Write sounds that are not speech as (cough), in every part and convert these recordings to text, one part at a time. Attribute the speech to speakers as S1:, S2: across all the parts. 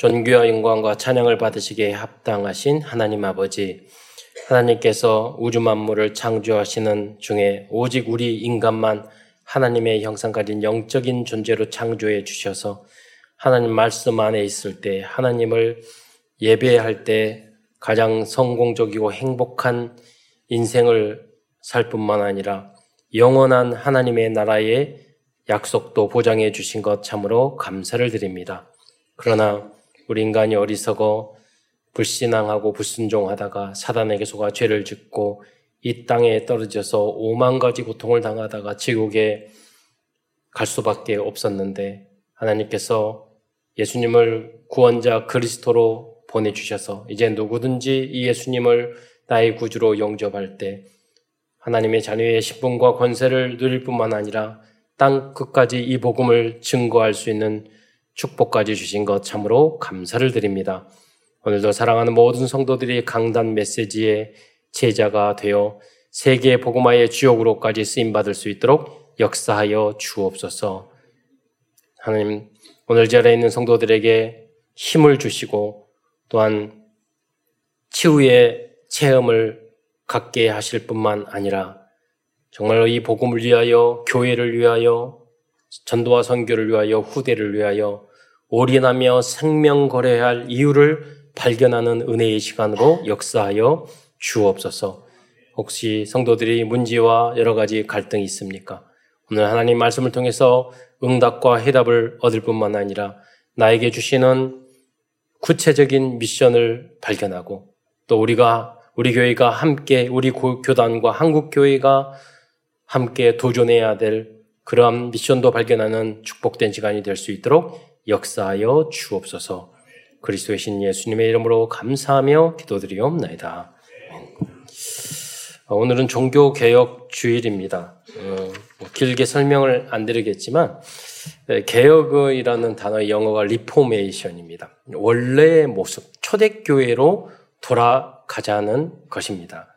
S1: 존귀와 영광과 찬양을 받으시기에 합당하신 하나님 아버지, 하나님께서 우주 만물을 창조하시는 중에 오직 우리 인간만 하나님의 형상 가진 영적인 존재로 창조해 주셔서 하나님 말씀 안에 있을 때 하나님을 예배할 때 가장 성공적이고 행복한 인생을 살 뿐만 아니라 영원한 하나님의 나라의 약속도 보장해 주신 것 참으로 감사를 드립니다. 그러나 우리 인간이 어리석어 불신앙하고 불순종하다가 사단에게 속아 죄를 짓고 이 땅에 떨어져서 오만 가지 고통을 당하다가 지옥에 갈 수밖에 없었는데 하나님께서 예수님을 구원자 그리스도로 보내주셔서 이제 누구든지 이 예수님을 나의 구주로 영접할 때 하나님의 자녀의 신분과 권세를 누릴 뿐만 아니라 땅 끝까지 이 복음을 증거할 수 있는 축복까지 주신 것 참으로 감사를 드립니다. 오늘도 사랑하는 모든 성도들이 강단 메시지의 제자가 되어 세계 복음화의 주역으로까지 쓰임 받을 수 있도록 역사하여 주옵소서. 하나님 오늘 자리에 있는 성도들에게 힘을 주시고 또한 치유의 체험을 갖게 하실 뿐만 아니라 정말로 이 복음을 위하여 교회를 위하여 전도와 선교를 위하여 후대를 위하여 올인하며 생명 거래해야 할 이유를 발견하는 은혜의 시간으로 역사하여 주옵소서. 혹시 성도들이 문제와 여러 가지 갈등이 있습니까? 오늘 하나님 말씀을 통해서 응답과 해답을 얻을 뿐만 아니라 나에게 주시는 구체적인 미션을 발견하고 또 우리가 우리 교회가 함께 우리 교단과 한국 교회가 함께 도전해야 될 그러한 미션도 발견하는 축복된 시간이 될 수 있도록 역사하여 주옵소서. 그리스도의 신 예수님의 이름으로 감사하며 기도드리옵나이다. 어, 오늘은 종교 개혁 주일입니다. 어, 뭐 길게 설명을 안 드리겠지만 개혁이라는 단어의 영어가 리포메이션입니다. 원래의 모습, 초대교회로 돌아가자는 것입니다.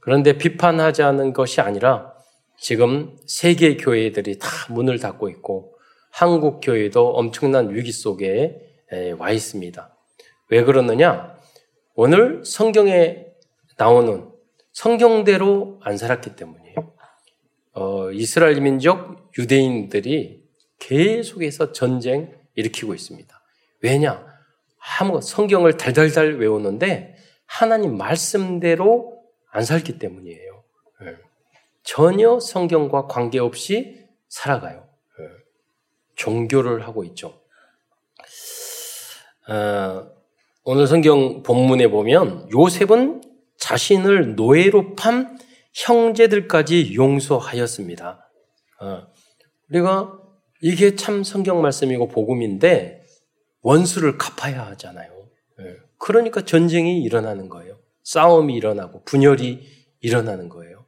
S1: 그런데 비판하자는 것이 아니라 지금 세계 교회들이 다 문을 닫고 있고 한국 교회도 엄청난 위기 속에 와 있습니다. 왜 그러느냐? 오늘 성경에 나오는 성경대로 안 살았기 때문이에요. 어, 이스라엘 민족 유대인들이 계속해서 전쟁 일으키고 있습니다. 왜냐? 아무 성경을 달달달 외우는데 하나님 말씀대로 안 살기 때문이에요. 네. 전혀 성경과 관계없이 살아가요. 종교를 하고 있죠. 어, 오늘 성경 본문에 보면 요셉은 자신을 노예로 판 형제들까지 용서하였습니다. 어, 우리가 이게 참 성경 말씀이고 복음인데 원수를 갚아야 하잖아요. 예, 그러니까 전쟁이 일어나는 거예요. 싸움이 일어나고 분열이 일어나는 거예요.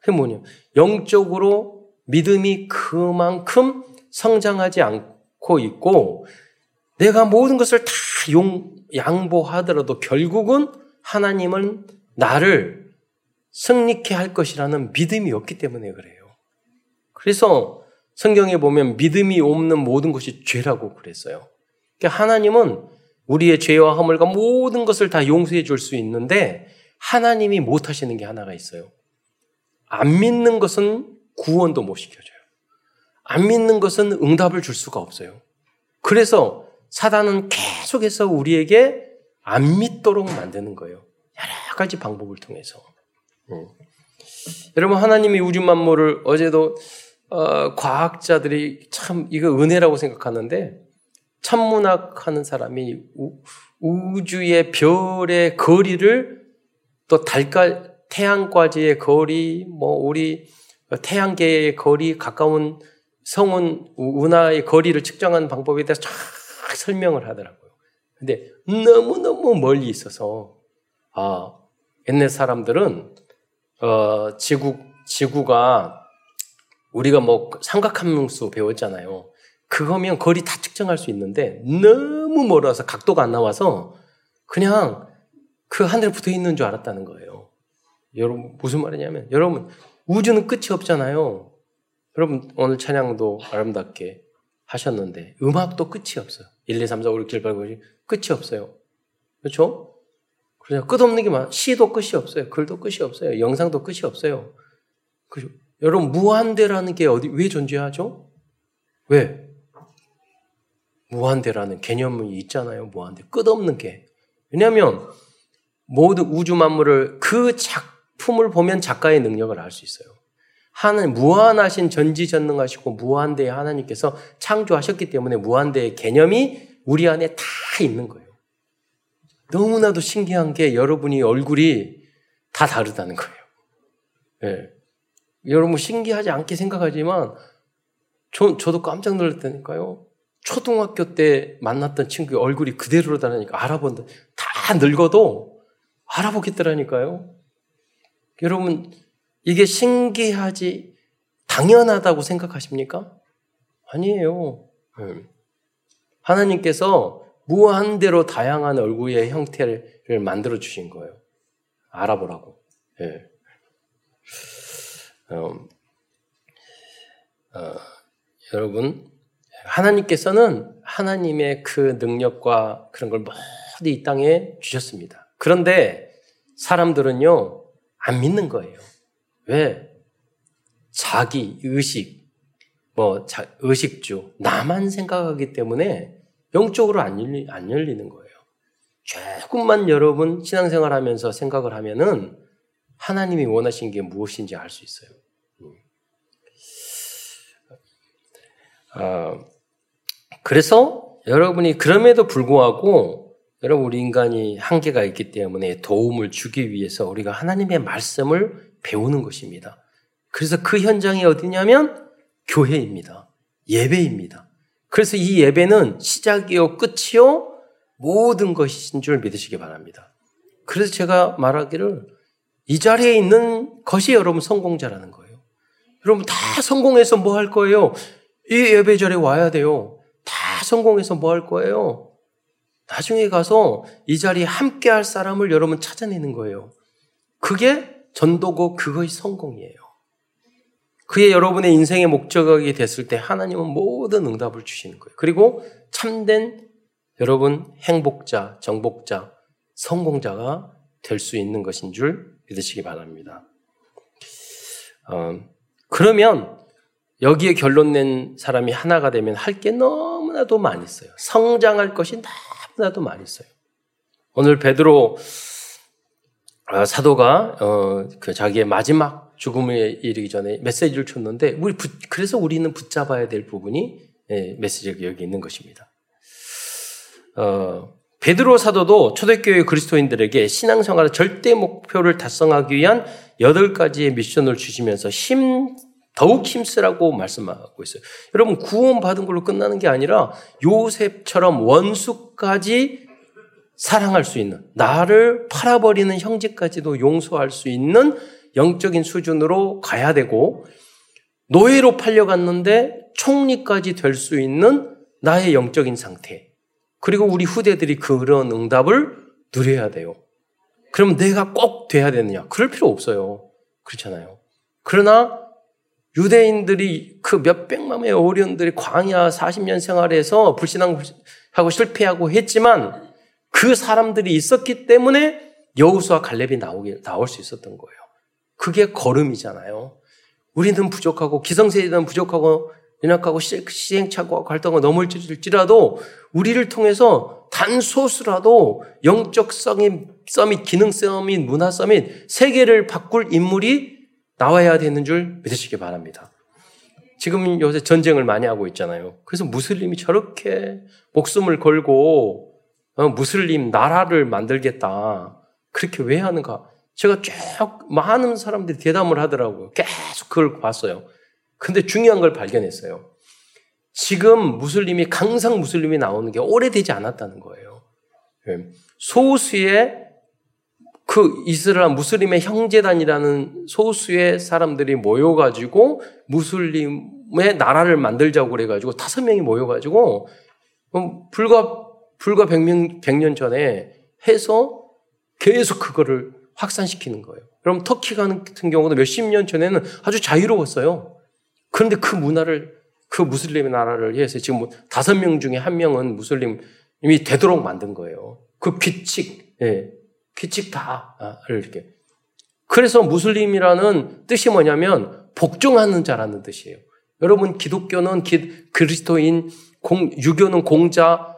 S1: 그게 뭐냐? 영적으로 믿음이 그만큼 성장하지 않고 있고 내가 모든 것을 다 용, 양보하더라도 결국은 하나님은 나를 승리케 할 것이라는 믿음이 없기 때문에 그래요. 그래서 성경에 보면 믿음이 없는 모든 것이 죄라고 그랬어요. 그러니까 하나님은 우리의 죄와 허물과 모든 것을 다 용서해 줄 수 있는데 하나님이 못 하시는 게 하나가 있어요. 안 믿는 것은 구원도 못 시켜줘요. 안 믿는 것은 응답을 줄 수가 없어요. 그래서 사단은 계속해서 우리에게 안 믿도록 만드는 거예요. 여러 가지 방법을 통해서. 음. 여러분 하나님이 우주 만물을 어제도 어, 과학자들이 참 이거 은혜라고 생각하는데 천문학 하는 사람이 우, 주의 별의 거리를 또 달까 태양과지의 거리 뭐 우리 태양계의 거리 가까운 성운 운하의 거리를 측정하는 방법에 대해서 쫙 설명을 하더라고요. 근데 너무너무 멀리 있어서, 아, 옛날 사람들은, 어, 지구, 지구가 우리가 뭐 삼각함수 배웠잖아요. 그거면 거리 다 측정할 수 있는데 너무 멀어서 각도가 안 나와서 그냥 그 하늘에 붙어 있는 줄 알았다는 거예요. 여러분, 무슨 말이냐면, 여러분, 우주는 끝이 없잖아요. 여러분 오늘 찬양도 아름답게 하셨는데 음악도 끝이 없어요. 1, 2, 3, 4, 5, 6, 7, 8, 9, 10 끝이 없어요. 그렇죠? 그냥 끝없는 게 많아. 시도 끝이 없어요. 글도 끝이 없어요. 영상도 끝이 없어요. 그 여러분 무한대라는 게 어디 왜 존재하죠? 왜? 무한대라는 개념이 있잖아요. 무한대 끝없는 게. 왜냐하면 모든 우주 만물을 그 작품을 보면 작가의 능력을 알 수 있어요. 하나님 무한하신 전지전능하시고 무한대의 하나님께서 창조하셨기 때문에 무한대의 개념이 우리 안에 다 있는 거예요. 너무나도 신기한 게 여러분이 얼굴이 다 다르다는 거예요. 네. 여러분 신기하지 않게 생각하지만 저, 저도 깜짝 놀랐다니까요. 초등학교 때 만났던 친구 얼굴이 그대로다니까 알아본다. 다 늙어도 알아보겠더라니까요. 여러분 이게 신기하지 당연하다고 생각하십니까? 아니에요. 네. 하나님께서 무한대로 다양한 얼굴의 형태를 만들어 주신 거예요. 알아보라고. 예. 어, 어, 여러분, 하나님께서는 하나님의 그 능력과 그런 걸 모두 이 땅에 주셨습니다. 그런데 사람들은요, 안 믿는 거예요. 왜? 자기 의식, 뭐, 자, 의식주, 나만 생각하기 때문에 영적으로 안, 열리, 안 열리는 거예요. 조금만 여러분 신앙생활 하면서 생각을 하면은 하나님이 원하신 게 무엇인지 알 수 있어요. 음. 어, 그래서 여러분이 그럼에도 불구하고 여러분 우리 인간이 한계가 있기 때문에 도움을 주기 위해서 우리가 하나님의 말씀을 배우는 것입니다. 그래서 그 현장이 어디냐면 교회입니다. 예배입니다. 그래서 이 예배는 시작이요, 끝이요, 모든 것인 줄 믿으시기 바랍니다. 그래서 제가 말하기를 이 자리에 있는 것이 여러분 성공자라는 거예요. 여러분 다 성공해서 뭐 할 거예요? 이 예배절에 와야 돼요. 다 성공해서 뭐 할 거예요? 나중에 가서 이 자리에 함께 할 사람을 여러분 찾아내는 거예요. 그게 전도고 그것이 성공이에요. 그게 여러분의 인생의 목적이 됐을 때 하나님은 모든 응답을 주시는 거예요. 그리고 참된 여러분 행복자, 정복자, 성공자가 될 수 있는 것인 줄 믿으시기 바랍니다. 어, 그러면 여기에 결론 낸 사람이 하나가 되면 할 게 너무나도 많이 있어요. 성장할 것이 너무나도 많이 있어요. 오늘 베드로 아, 사도가 어, 그 자기의 마지막 죽음에 이르기 전에 메시지를 줬는데 우리 부, 그래서 우리는 붙잡아야 될 부분이 예, 메시지가 여기 있는 것입니다. 어, 베드로 사도도 초대교회 그리스도인들에게 신앙생활의 절대 목표를 달성하기 위한 여덟 가지의 미션을 주시면서 힘 더욱 힘쓰라고 말씀하고 있어요. 여러분 구원받은 걸로 끝나는 게 아니라 요셉처럼 원수까지 사랑할 수 있는 나를 팔아버리는 형제까지도 용서할 수 있는 영적인 수준으로 가야 되고 노예로 팔려갔는데 총리까지 될 수 있는 나의 영적인 상태. 그리고 우리 후대들이 그런 응답을 누려야 돼요. 그럼 내가 꼭 돼야 되느냐? 그럴 필요 없어요. 그렇잖아요. 그러나 유대인들이 그 몇백만의 어려운들이 광야 40년 생활에서 불신앙하고 실패하고 했지만 그 사람들이 있었기 때문에 여우수와 갈렙이 나오게, 나올 수 있었던 거예요. 그게 걸음이잖아요. 우리는 부족하고 기성세대는 부족하고 연약하고 시행착오하고 갈등하고 넘을지라도 우리를 통해서 단소수라도 영적 서밋, 기능 서밋, 문화 서밋 세계를 바꿀 인물이 나와야 되는 줄 믿으시기 바랍니다. 지금 요새 전쟁을 많이 하고 있잖아요. 그래서 무슬림이 저렇게 목숨을 걸고 어, 무슬림 나라를 만들겠다. 그렇게 왜 하는가? 제가 쭉 많은 사람들이 대담을 하더라고요. 계속 그걸 봤어요. 근데 중요한 걸 발견했어요. 지금 무슬림이 강성 무슬림이 나오는 게 오래되지 않았다는 거예요. 예. 소수의 그 이스라엘 무슬림의 형제단이라는 소수의 사람들이 모여가지고 무슬림의 나라를 만들자고 그래가지고 다섯 명이 모여가지고 음, 불과 불과 100년, 100년 전에 해서 계속 그거를 확산시키는 거예요. 그럼 터키 같은 경우도 몇십 년 전에는 아주 자유로웠어요. 그런데 그 문화를 그 무슬림의 나라를 위해서 지금 뭐 다섯 명 중에 한 명은 무슬림이 되도록 만든 거예요. 그 규칙, 예, 규칙 다를 아, 이렇게. 그래서 무슬림이라는 뜻이 뭐냐면 복종하는 자라는 뜻이에요. 여러분 기독교는 기, 그리스도인, 공, 유교는 공자,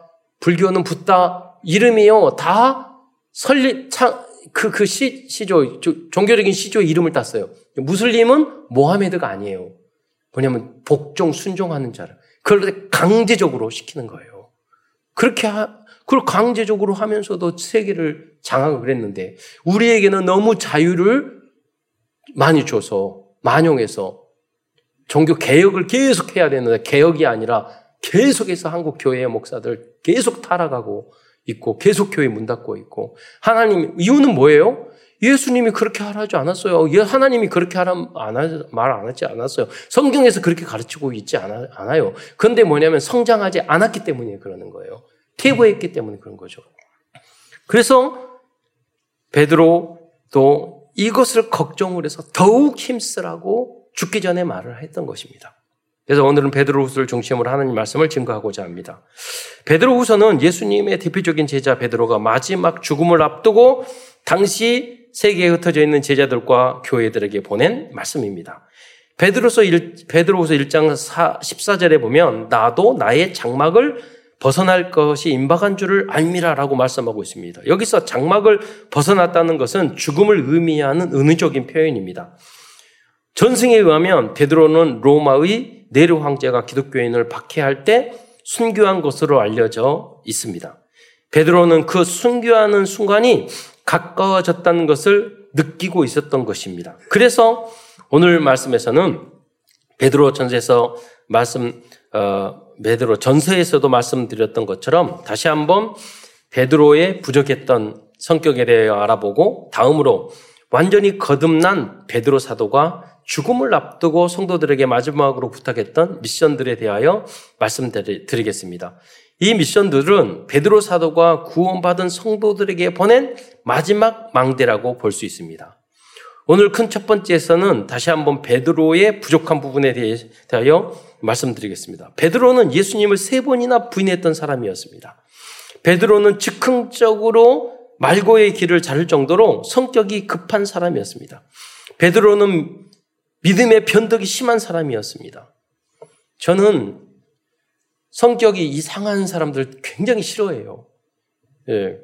S1: 불교는 붓다 이름이요 다 설립 그그 그 시, 시조 종교적인 시조 이름을 땄어요. 무슬림은 모하메드가 아니에요. 뭐냐면 복종 순종하는 자를 그걸 강제적으로 시키는 거예요. 그렇게 하, 그걸 강제적으로 하면서도 세계를 장악을 했는데 우리에게는 너무 자유를 많이 줘서 만용해서 종교 개혁을 계속 해야 되는데 개혁이 아니라 계속해서 한국 교회의 목사들 계속 타락하고 있고 계속 교회 문 닫고 있고 하나님 이유는 뭐예요? 예수님이 그렇게 하라지 않았어요. 하나님이 그렇게 하라 말안 하지 않았어요. 성경에서 그렇게 가르치고 있지 않아, 않아 요. 그런데 뭐냐면 성장하지 않았기 때문에 그러는 거예요. 퇴보했기 때문에 그런 거죠. 그래서 베드로도 이것을 걱정을 해서 더욱 힘쓰라고 죽기 전에 말을 했던 것입니다. 그래서 오늘은 베드로후서를 중심으로 하나님 말씀을 증거하고자 합니다. 베드로후서는 예수님의 대표적인 제자 베드로가 마지막 죽음을 앞두고 당시 세계에 흩어져 있는 제자들과 교회들에게 보낸 말씀입니다. 베드로서 1, 베드로후서 1장 4, 14절에 보면 나도 나의 장막을 벗어날 것이 임박한 줄을 알미라라고 말씀하고 있습니다. 여기서 장막을 벗어났다는 것은 죽음을 의미하는 은유적인 표현입니다. 전승에 의하면 베드로는 로마의 네르 황제가 기독교인을 박해할 때 순교한 것으로 알려져 있습니다. 베드로는 그 순교하는 순간이 가까워졌다는 것을 느끼고 있었던 것입니다. 그래서 오늘 말씀에서는 베드로 전서에서 말씀 어, 베드로 전서에서도 말씀드렸던 것처럼 다시 한번 베드로의 부족했던 성격에 대해 알아보고 다음으로 완전히 거듭난 베드로 사도가 죽음을 앞두고 성도들에게 마지막으로 부탁했던 미션들에 대하여 말씀드리겠습니다. 이 미션들은 베드로 사도가 구원받은 성도들에게 보낸 마지막 망대라고 볼 수 있습니다. 오늘 큰 첫 번째에서는 다시 한번 베드로의 부족한 부분에 대하여 말씀드리겠습니다. 베드로는 예수님을 세 번이나 부인했던 사람이었습니다. 베드로는 즉흥적으로 말고의 길을 자를 정도로 성격이 급한 사람이었습니다. 베드로는 믿음의 변덕이 심한 사람이었습니다. 저는 성격이 이상한 사람들 굉장히 싫어해요. 예.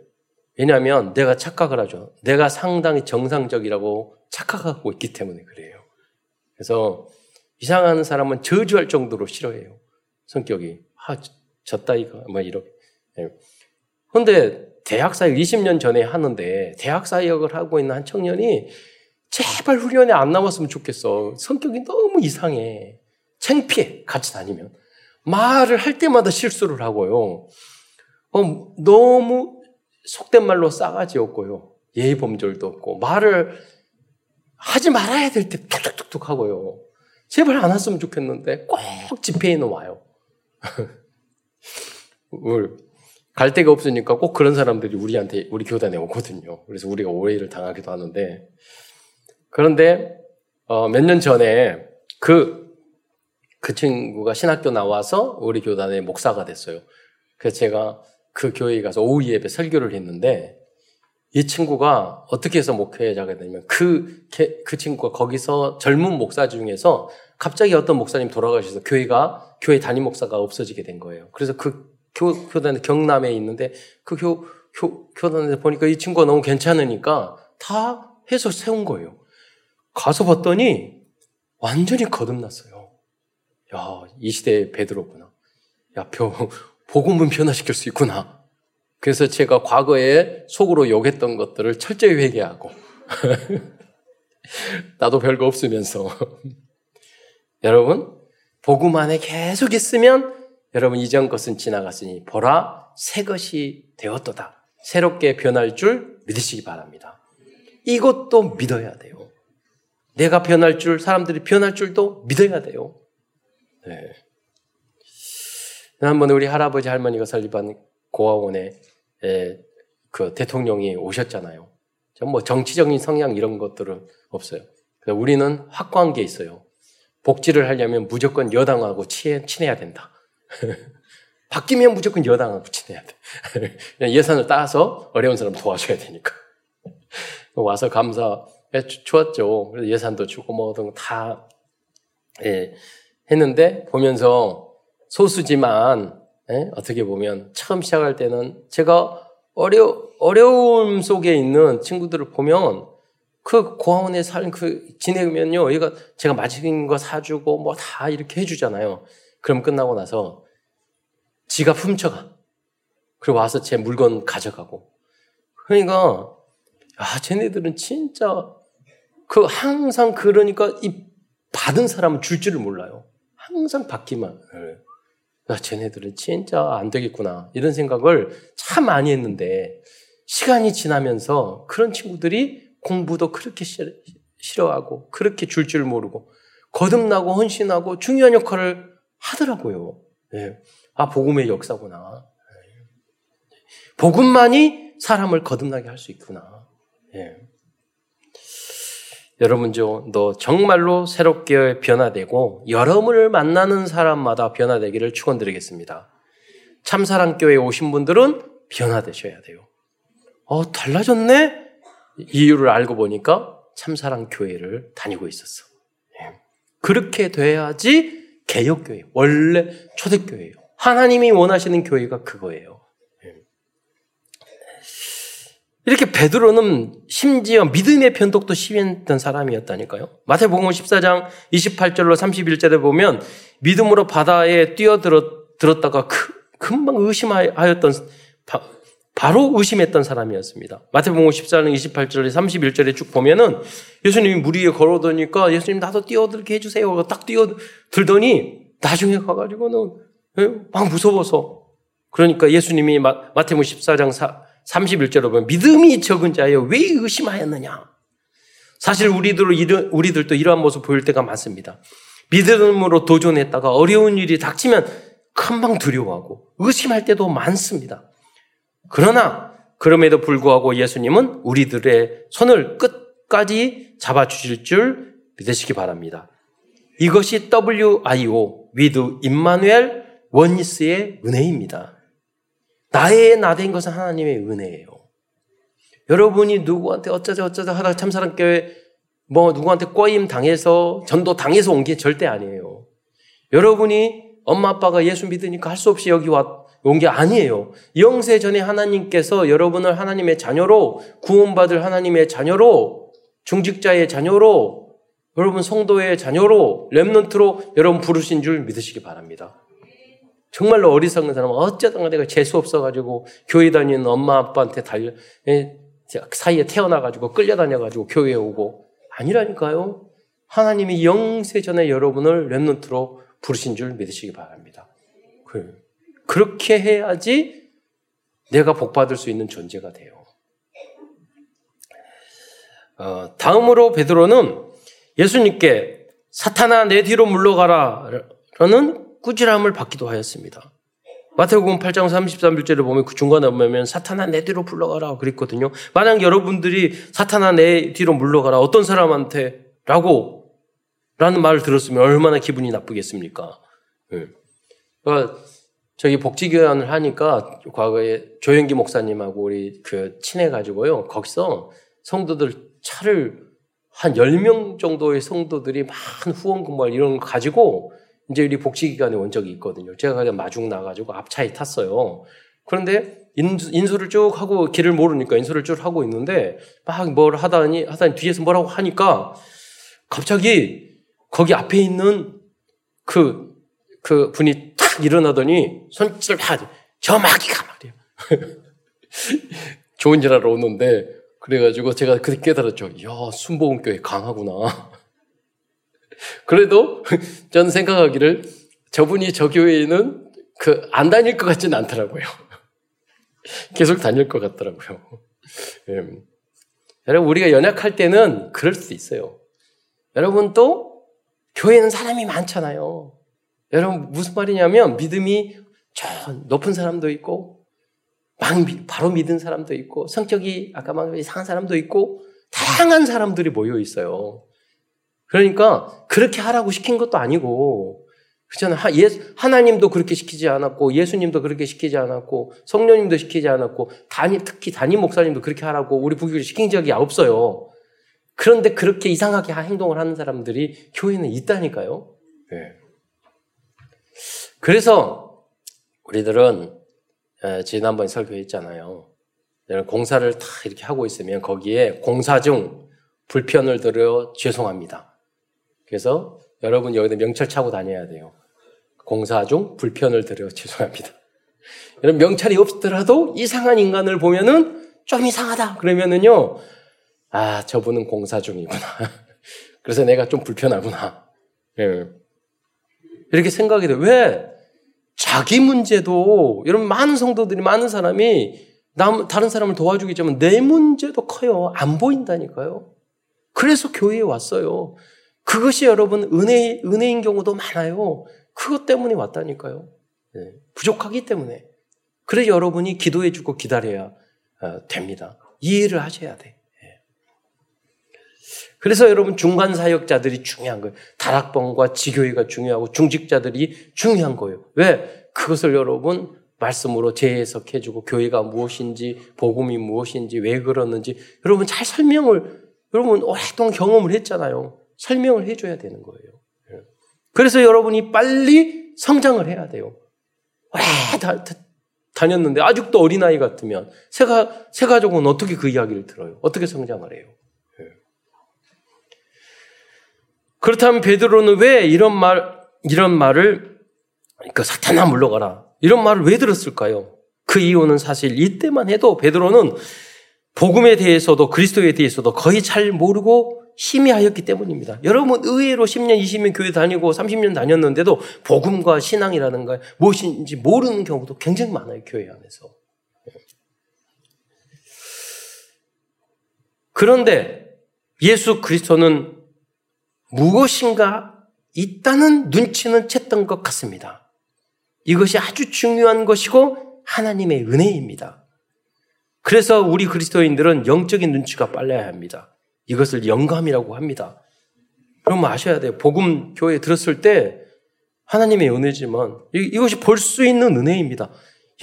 S1: 왜냐하면 내가 착각을 하죠. 내가 상당히 정상적이라고 착각하고 있기 때문에 그래요. 그래서 이상한 사람은 저주할 정도로 싫어해요. 성격이. 아, 졌다, 이거. 뭐, 이렇게. 예. 근데 대학 사역 20년 전에 하는데 대학 사역을 하고 있는 한 청년이 제발 훈련에 안 남았으면 좋겠어. 성격이 너무 이상해. 창피해. 같이 다니면. 말을 할 때마다 실수를 하고요. 어, 너무 속된 말로 싸가지 없고요. 예의 범절도 없고, 말을 하지 말아야 될 때 툭툭툭툭 하고요. 제발 안 왔으면 좋겠는데 꼭 집회에는 와요. (laughs) 갈 데가 없으니까 꼭 그런 사람들이 우리한테, 우리 교단에 오거든요. 그래서 우리가 오해를 당하기도 하는데, 그런데 어, 몇 년 전에 그, 그 친구가 신학교 나와서 우리 교단의 목사가 됐어요. 그래서 제가 그 교회에 가서 오후 예배 설교를 했는데 이 친구가 어떻게 해서 목회자가 되냐면 그, 그 친구가 거기서 젊은 목사 중에서 갑자기 어떤 목사님 돌아가셔서 교회가, 교회 담임 목사가 없어지게 된 거예요. 그래서 그 교, 교단에 경남에 있는데 그 교, 교, 교단에 보니까 이 친구가 너무 괜찮으니까 다 해서 세운 거예요. 가서 봤더니 완전히 거듭났어요. 야, 이 시대의 베드로구나. 야, 벼, 복음은 변화시킬 수 있구나. 그래서 제가 과거에 속으로 욕했던 것들을 철저히 회개하고 (laughs) 나도 별거 없으면서 (laughs) 여러분 복음 안에 계속 있으면 여러분 이전 것은 지나갔으니 보라 새 것이 되었도다. 새롭게 변할 줄 믿으시기 바랍니다. 이것도 믿어야 돼요. 내가 변할 줄, 사람들이 변할 줄도 믿어야 돼요. 네. 한번 우리 할아버지 할머니가 설립한 고아원에 그 대통령이 오셨잖아요. 뭐 정치적인 성향 이런 것들은 없어요. 우리는 확고한 게 있어요. 복지를 하려면 무조건 여당하고 친해야 된다. (laughs) 바뀌면 무조건 여당하고 친해야 돼. (laughs) 예산을 따서 어려운 사람 도와줘야 되니까. (laughs) 와서 감사해 주었죠. 그래서 예산도 주고 뭐든 다 예, 했는데 보면서 소수지만 예, 어떻게 보면 처음 시작할 때는 제가 어려 어려움 속에 있는 친구들을 보면 그 고아원에 살그 지내면요, 얘가 제가 맛있는 거 사주고 뭐 다 이렇게 해주잖아요. 그럼 끝나고 나서 지가 훔쳐가. 그리고 와서 제 물건 가져가고. 그러니까 아, 쟤네들은 진짜 그 항상 그러니까 이 받은 사람은 줄 줄을 몰라요. 항상 받기만. 야, 쟤네들은 진짜 안 되겠구나. 이런 생각을 참 많이 했는데 시간이 지나면서 그런 친구들이 공부도 그렇게 싫어하고 그렇게 줄 줄 모르고 거듭나고 헌신하고 중요한 역할을 하더라고요. 네. 아, 복음의 역사구나. 복음만이 사람을 거듭나게 할 수 있구나. 네. 여러분, 너 정말로 새롭게 변화되고 여러분을 만나는 사람마다 변화되기를 축원드리겠습니다. 참사랑교회에 오신 분들은 변화되셔야 돼요. 어, 달라졌네? 이유를 알고 보니까 참사랑 교회를 다니고 있었어. 예. 그렇게 돼야지 개혁교회, 원래 초대교회예요. 하나님이 원하시는 교회가 그거예요. 예. 이렇게 베드로는 심지어 믿음의 변덕도 심했던 사람이었다니까요. 마태복음 14장 28절로 31절에 보면 믿음으로 바다에 뛰어들었다가 금방 의심하였던 바로 의심했던 사람이었습니다. 마태복음 14장 28절에 31절에 쭉 보면은 예수님이 물 위에 걸어도니까 예수님 나도 뛰어들게 해주세요. 딱 뛰어들더니 나중에 가가지고는 예, 막 무서워서 그러니까 예수님이 마태복음 14장 31절에 보면 믿음이 적은 자여 왜 의심하였느냐? 사실 우리들, 우리들도 이러한 모습 보일 때가 많습니다. 믿음으로 도전했다가 어려운 일이 닥치면 금방 두려워하고 의심할 때도 많습니다. 그러나 그럼에도 불구하고 예수님은 우리들의 손을 끝까지 잡아주실 줄 믿으시기 바랍니다. 이것이 WIO, With Immanuel Oneness의 은혜입니다. 나의 나된 것은 하나님의 은혜예요. 여러분이 누구한테 어쩌자 어쩌자 하다가 참사랑교회 뭐 누구한테 꼬임 당해서 전도 당해서 온 게 절대 아니에요. 여러분이 엄마 아빠가 예수 믿으니까 할 수 없이 여기 왔, 온게 아니에요. 영세 전에 하나님께서 여러분을 하나님의 자녀로 구원받을 하나님의 자녀로 중직자의 자녀로 여러분 성도의 자녀로 렘넌트로 여러분 부르신 줄 믿으시기 바랍니다. 정말로 어리석은 사람은 어쩌다가 내가 재수 없어가지고 교회 다니는 엄마 아빠한테 달려 사이에 태어나가지고 끌려다녀가지고 교회에 오고 아니라니까요. 하나님이 영세 전에 여러분을 렘넌트로 부르신 줄 믿으시기 바랍니다. 그래요. 그렇게 해야지 내가 복받을 수 있는 존재가 돼요. 어, 다음으로 베드로는 예수님께 사탄아 내 뒤로 물러가라 라는 꾸지람을 받기도 하였습니다. 마태복음 8장 33절에 보면 그 중간에 보면 사탄아 내 뒤로 물러가라 그랬거든요. 만약 여러분들이 사탄아 내 뒤로 물러가라 어떤 사람한테 라고 라는 말을 들었으면 얼마나 기분이 나쁘겠습니까? 네. 그러니까 저기 복지교환을 하니까 과거에 조영기 목사님하고 우리 그 친해가지고요. 거기서 성도들 차를 한 10명 정도의 성도들이 많은 후원금을 이런 거 가지고 이제 우리 복지기관에 온 적이 있거든요. 제가 그냥 마중 나가지고 앞차에 탔어요. 그런데 인수, 를쭉 하고 길을 모르니까 인수를 쭉 하고 있는데 막 뭘 하다니, 하다니 뒤에서 뭐라고 하니까 갑자기 거기 앞에 있는 그, 그 분이 일어나더니 손짓을 하지. 저 마귀가 말이에요. (laughs) 좋은 일 하러 오는데 그래가지고 제가 그때 깨달았죠. 야 순복음교회 강하구나. 그래도 (laughs) 저는 생각하기를 저분이 저 교회에는 그 안 다닐 것 같지는 않더라고요. (laughs) 계속 다닐 것 같더라고요. 예. (laughs) 여러분 우리가 연약할 때는 그럴 수 있어요. 여러분 또 교회는 사람이 많잖아요. 여러분 무슨 말이냐면 믿음이 저 높은 사람도 있고 막 바로 믿은 사람도 있고 성격이 아까 막 이상한 사람도 있고 다양한 사람들이 모여 있어요. 그러니까 그 그렇게 하라고 시킨 것도 아니고 그렇잖아요. 하나님도 그렇게 시키지 않았고 예수님도 그렇게 시키지 않았고 성령님도 시키지 않았고 단임 특히 담임 목사님도 그렇게 하라고 우리 부교를 시킨 적이 없어요. 그런데 그렇게 이상하게 행동을 하는 사람들이 교회는 있다니까요. 네. 그래서 우리들은 지난번에 설교했잖아요. 공사를 다 이렇게 하고 있으면 거기에 공사 중 불편을 들어 죄송합니다. 그래서 여러분 여기다 명찰 차고 다녀야 돼요. 공사 중 불편을 드려 (laughs) 죄송합니다. 여러분 명찰이 없더라도 이상한 인간을 보면은 좀 이상하다 그러면은요 아 저분은 공사 중이구나. (laughs) 그래서 내가 좀 불편하구나. 예. 이렇게 생각이 돼. 왜? 자기 문제도 여러분 많은 성도들이 많은 사람이 남, 다른 사람을 도와주겠지만 내 문제도 커요. 안 보인다니까요. 그래서 교회에 왔어요. 그것이 여러분 은혜, 은혜인 경우도 많아요. 그것 때문에 왔다니까요. 네. 부족하기 때문에. 그래서 여러분이 기도해주고 기다려야 어, 됩니다. 이해를 하셔야 돼. 네. 그래서 여러분 중간 사역자들이 중요한 거예요. 다락방과 지교회가 중요하고 중직자들이 중요한 거예요. 왜? 그것을 여러분 말씀으로 재해석해주고 교회가 무엇인지 복음이 무엇인지 왜 그러는지 여러분 잘 설명을 여러분 오랫동안 경험을 했잖아요. 설명을 해줘야 되는 거예요. 예. 그래서 여러분이 빨리 성장을 해야 돼요. 다, 다녔는데 아직도 어린아이 같으면 새, 가, 새 가족은 어떻게 그 이야기를 들어요? 어떻게 성장을 해요? 예. 그렇다면 베드로는 왜 이런 말, 이런 말을, 그 사탄아 물러가라. 이런 말을 왜 들었을까요? 그 이유는 사실 이때만 해도 베드로는 복음에 대해서도 그리스도에 대해서도 거의 잘 모르고 희미하였기 때문입니다. 여러분 의외로 10년, 20년 교회 다니고 30년 다녔는데도 복음과 신앙이라는 걸 무엇인지 모르는 경우도 굉장히 많아요. 교회 안에서. 그런데 예수 그리스도는 무엇인가 있다는 눈치는 챘던 것 같습니다. 이것이 아주 중요한 것이고 하나님의 은혜입니다. 그래서 우리 그리스도인들은 영적인 눈치가 빨라야 합니다. 이것을 영감이라고 합니다. 그럼 아셔야 돼요. 복음 교회에 들었을 때 하나님의 은혜지만 이것이 볼 수 있는 은혜입니다.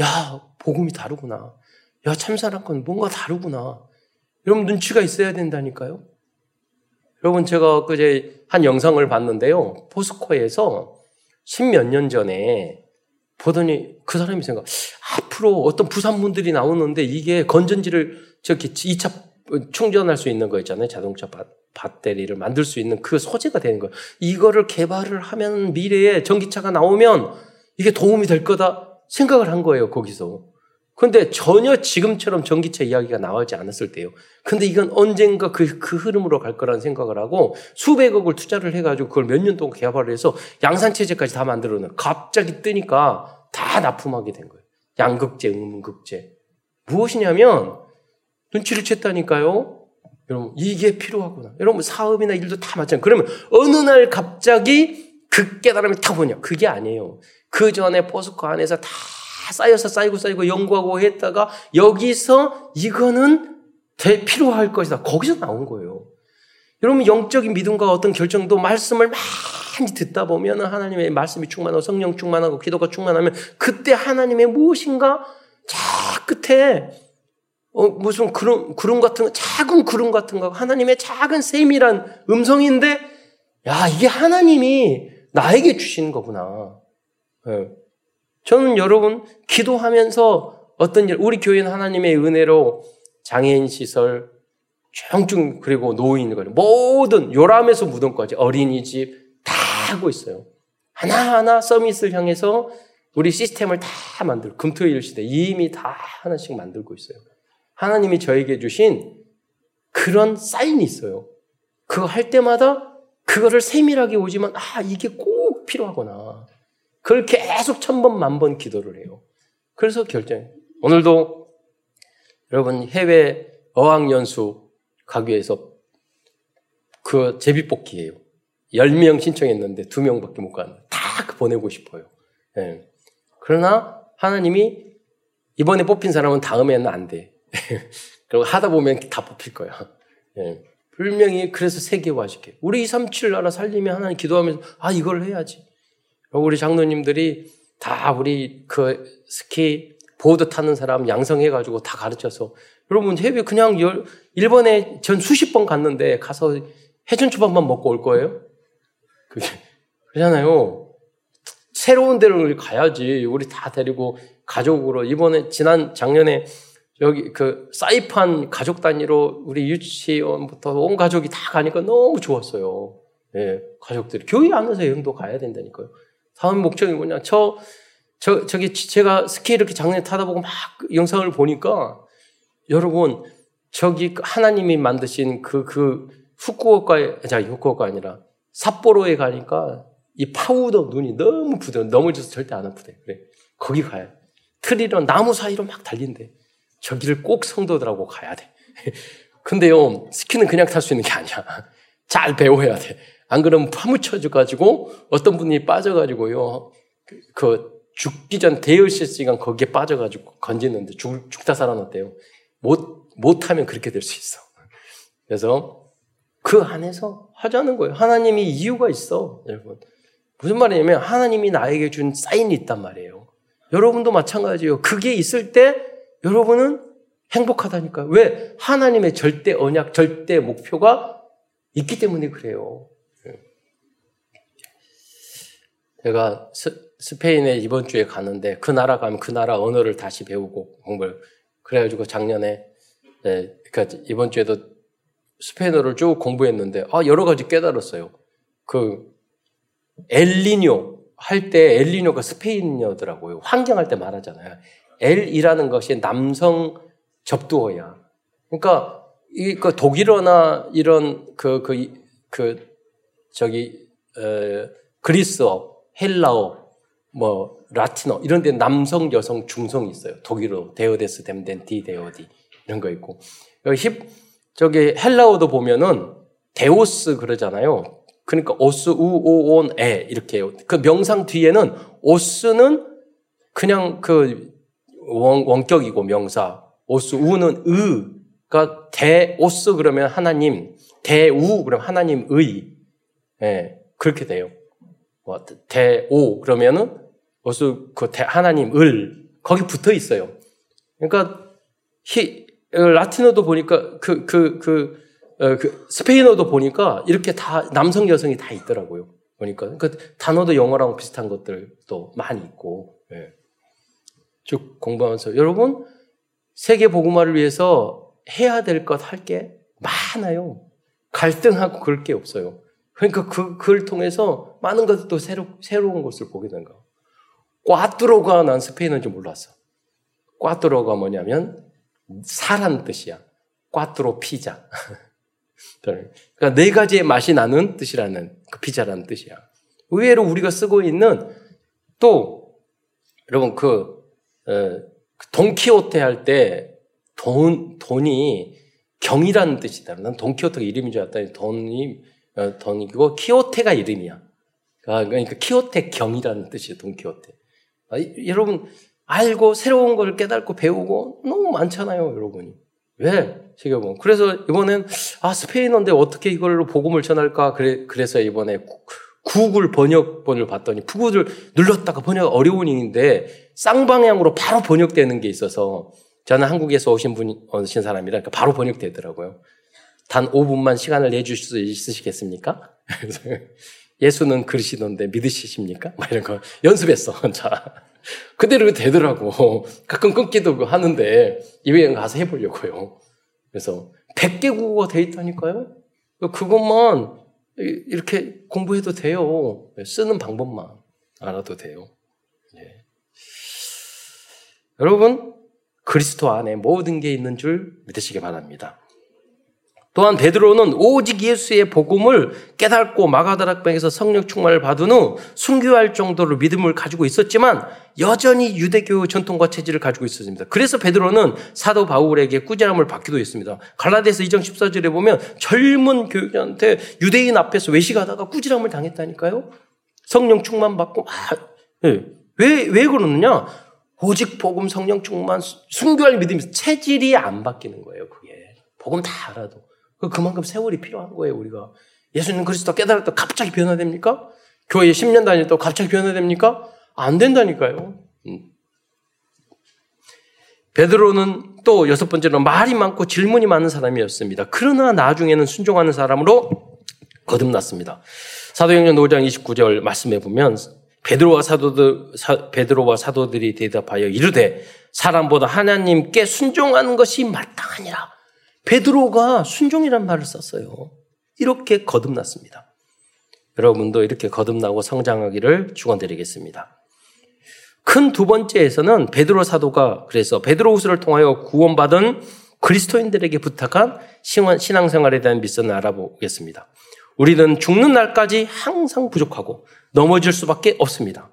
S1: 야, 복음이 다르구나. 야, 참사랑 건 뭔가 다르구나. 여러분 눈치가 있어야 된다니까요. 여러분 제가 그제 한 영상을 봤는데요. 포스코에서 십몇 년 전에 보더니 그 사람이 생각 앞으로 어떤 부산분들이 나오는데 이게 건전지를 저기 2차 충전할 수 있는 거 있잖아요. 자동차 배터리를 만들 수 있는 그 소재가 되는 거예요. 이거를 개발을 하면 미래에 전기차가 나오면 이게 도움이 될 거다 생각을 한 거예요. 거기서. 근데 전혀 지금처럼 전기차 이야기가 나오지 않았을 때요. 근데 이건 언젠가 그, 그 흐름으로 갈 거라는 생각을 하고 수백억을 투자를 해가지고 그걸 몇 년 동안 개발을 해서 양산체제까지 다 만들어 놓은 갑자기 뜨니까 다 납품하게 된 거예요. 양극재, 음극재. 무엇이냐면 눈치를 챘다니까요. 여러분, 이게 필요하구나. 여러분, 사업이나 일도 다 마찬가지. 그러면 어느 날 갑자기 그 깨달음이 탁 오냐? 그게 아니에요. 그 전에 포스코 안에서 다 쌓여서 쌓이고 쌓이고 연구하고 했다가 여기서 이거는 대 필요할 것이다. 거기서 나온 거예요. 여러분, 영적인 믿음과 어떤 결정도 말씀을 많이 듣다 보면 하나님의 말씀이 충만하고 성령 충만하고 기도가 충만하면 그때 하나님의 무엇인가 자 끝에 어, 무슨 구름, 구름 같은, 작은 구름 같은 거, 하나님의 작은 세밀한 음성인데, 야, 이게 하나님이 나에게 주시는 거구나. 네. 저는 여러분, 기도하면서 어떤 일, 우리 교회는 하나님의 은혜로 장애인 시설, 청중, 그리고 노인, 모든 요람에서 무덤까지 어린이집 다 하고 있어요. 하나하나 서밋을 향해서 우리 시스템을 다 만들고, 금토일 시대 이미 다 하나씩 만들고 있어요. 하나님이 저에게 주신 그런 사인이 있어요. 그거 할 때마다 그거를 세밀하게 오지만 아 이게 꼭 필요하구나. 그걸 계속 천 번, 만번 기도를 해요. 그래서 결정. 오늘도 여러분 해외 어학연수 가기 위해서 그 제비뽑기예요. 10명 신청했는데 2명밖에 못 가는. 다그 보내고 싶어요. 네. 그러나 하나님이 이번에 뽑힌 사람은 다음에는 안 돼. (laughs) 그리고 하다 보면 다 뽑힐 거야. 예. 분명히 그래서 세계화시켜. 우리 237 나라 살리면 하나님 기도하면서 아 이걸 해야지. 우리 장로님들이 다 우리 그 스키 보드 타는 사람 양성해 가지고 다 가르쳐서 여러분 해외 그냥 일본에 전 수십 번 갔는데 가서 해준 초밥만 먹고 올 거예요? 그러잖아요. 새로운 데를 가야지. 우리 다 데리고 가족으로 이번에 지난 작년에 여기 그 사이판 가족 단위로 우리 유치원부터 온 가족이 다 가니까 너무 좋았어요. 예, 가족들이 교회 안에서 여행도 가야 된다니까요. 다음 목적이 뭐냐? 저, 저, 저기 제가 스키 이렇게 작년에 타다 보고 막 영상을 보니까 여러분 저기 하나님이 만드신 그, 그 후쿠오카에, 자, 후쿠오카 아니라 삿포로에 가니까 이 파우더 눈이 너무 부드러워. 넘어져서 절대 안 아프대. 그래. 거기 돼. 트리로 나무 사이로 막 달린대. 저기를 꼭 성도들하고 가야 돼. (laughs) 근데요, 스키는 그냥 탈 수 있는 게 아니야. (laughs) 잘 배워야 돼. 안 그러면 파묻혀져가지고 어떤 분이 빠져가지고요, 그, 그 죽기 전 대여섯 시간 거기에 빠져가지고 건지는데 죽, 죽다 살아났대요. 못, 못하면 그렇게 될 수 있어. 그래서 그 안에서 하자는 거예요. 하나님이 이유가 있어, 여러분. 무슨 말이냐면 하나님이 나에게 준 사인이 있단 말이에요. 여러분도 마찬가지예요. 그게 있을 때 여러분은 행복하다니까요. 왜? 하나님의 절대 언약, 절대 목표가 있기 때문에 그래요. 제가 스, 페인에 이번 주에 가는데 그 나라 가면 그 나라 언어를 다시 배우고 공부를 그래가지고 작년에 네, 그러니까 이번 주에도 스페인어를 쭉 공부했는데 아 여러 가지 깨달았어요. 그 엘리뇨 할 때 엘리뇨가 스페인어더라고요. 환경할 때 말하잖아요. 엘이라는 것이 남성 접두어야. 그러니까 이그 독일어나 이런 그그 그, 그, 저기 어, 그리스어, 헬라어, 뭐 라틴어 이런 데 남성, 여성, 중성이 있어요. 독일어 데오데스 댐덴 디 데오디 이런 거 있고 여기 힙 저기 헬라어도 보면은 데오스 그러잖아요. 그러니까 오스 우오온 에 이렇게. 그 명상 뒤에는 오스는 그냥 그 원, 원격이고 명사. 오스 우는 의가 대 오스 그러면 하나님, 대우 그러면 하나님의. 예, 그렇게 돼요. 뭐, 대오 그러면은 오스 그 대, 하나님을 거기 붙어 있어요. 그러니까 히, 라틴어도 보니까 그 그, 그, 어, 그 스페인어도 보니까 이렇게 다 남성 여성이 다 있더라고요. 보니까 그 단어도 영어랑 비슷한 것들도 많이 있고. 예. 쭉 공부하면서 여러분 세계 복음화를 위해서 해야 될 것 할 게 많아요. 갈등하고 그럴 게 없어요. 그러니까 그, 그걸 통해서 많은 또 새로, 새로운 것을 보게 된 거예요. 꽈뚜로가 난 스페인어인지 몰랐어. 꽈뚜로가 뭐냐면 사란 뜻이야. 꽈뚜로 피자. (laughs) 그러니까 네 가지의 맛이 나는 뜻이라는 그 피자라는 뜻이야. 의외로 우리가 쓰고 있는 또 여러분 그 어, 돈키호테 할 때 돈, 돈이 경이라는 뜻이다. 난 돈키호테가 이름인 줄 알았더니 돈이, 어, 돈이고 키호테가 이름이야. 아, 그러니까 키호테 경이라는 뜻이에요, 돈키호테. 아, 여러분, 알고 새로운 걸 깨닫고 배우고 너무 많잖아요, 여러분이. 왜? 세계보면. 그래서 이번엔, 아, 스페인어인데 어떻게 이걸로 복음을 전할까? 그래, 그래서 이번에 구글 번역본을 봤더니 구글을 눌렀다가 번역 어려운 일인데 쌍방향으로 바로 번역되는 게 있어서 저는 한국에서 오신 분, 오신 사람이라 그러니까 바로 번역되더라고요. 단 5분만 시간을 내주실 수 있으시겠습니까? (laughs) 예수는 그러시던데 믿으시십니까? 막 이런 거 연습했어. 자. (laughs) 그대로 되더라고. 가끔 끊기도 하는데 이외에 가서 해보려고요. 그래서 100개 국어가 돼 있다니까요? 그것만 이렇게 공부해도 돼요. 쓰는 방법만 알아도 돼요. 예. 여러분, 그리스도 안에 모든 게 있는 줄 믿으시기 바랍니다. 또한 베드로는 오직 예수의 복음을 깨닫고 마가다락방에서 성령 충만을 받은 후 순교할 정도로 믿음을 가지고 있었지만 여전히 유대교 전통과 체질을 가지고 있었습니다. 그래서 베드로는 사도 바울에게 꾸지람을 받기도 했습니다. 갈라디아서 2장 14절에 보면 젊은 교육자한테 유대인 앞에서 외식하다가 꾸지람을 당했다니까요. 성령 충만 받고 왜왜 왜 그러느냐? 오직 복음 성령 충만 순교할 믿음이 체질이 안 바뀌는 거예요. 그게 복음 다 알아도 그 그만큼 세월이 필요한 거예요, 우리가. 예수님 그리스도 깨달았다 갑자기 변화됩니까? 교회에 10년 다녔다고 갑자기 변화됩니까? 안 된다니까요. 음. 베드로는 또 여섯 번째로 말이 많고 질문이 많은 사람이었습니다. 그러나 나중에는 순종하는 사람으로 거듭났습니다. 사도행전 5장 29절 말씀해 보면 베드로와 사도들 사, 베드로와 사도들이 대답하여 이르되 사람보다 하나님께 순종하는 것이 마땅하니라. 베드로가 순종이란 말을 썼어요. 이렇게 거듭났습니다. 여러분도 이렇게 거듭나고 성장하기를 축원드리겠습니다. 큰 두 번째에서는 베드로 사도가 그래서 베드로후서를 통하여 구원받은 그리스도인들에게 부탁한 신앙생활에 대한 미션을 알아보겠습니다. 우리는 죽는 날까지 항상 부족하고 넘어질 수밖에 없습니다.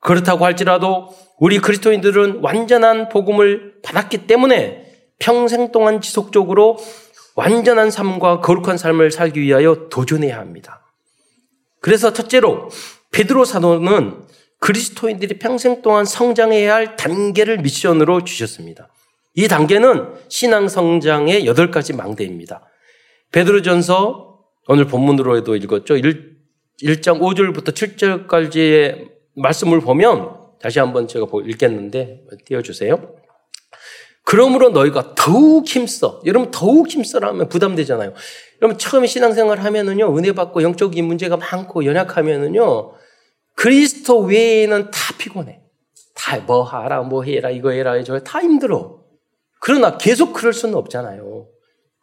S1: 그렇다고 할지라도 우리 그리스도인들은 완전한 복음을 받았기 때문에 평생 동안 지속적으로 완전한 삶과 거룩한 삶을 살기 위하여 도전해야 합니다. 그래서 첫째로 베드로 사도는 그리스도인들이 평생 동안 성장해야 할 단계를 미션으로 주셨습니다. 이 단계는 신앙 성장의 여덟 가지 망대입니다. 베드로전서 오늘 본문으로도 읽었죠. 1, 1장 5절부터 7절까지의 말씀을 보면 다시 한번 제가 읽겠는데 띄워주세요. 그러므로 너희가 더욱 힘써. 여러분 더욱 힘써라 하면 부담되잖아요. 여러분 처음에 신앙생활 하면은요 은혜 받고 영적인 문제가 많고 연약하면은요 그리스도 외에는 다 피곤해. 다 뭐 하라 뭐 해라 이거 해라 저거 다 힘들어. 그러나 계속 그럴 수는 없잖아요.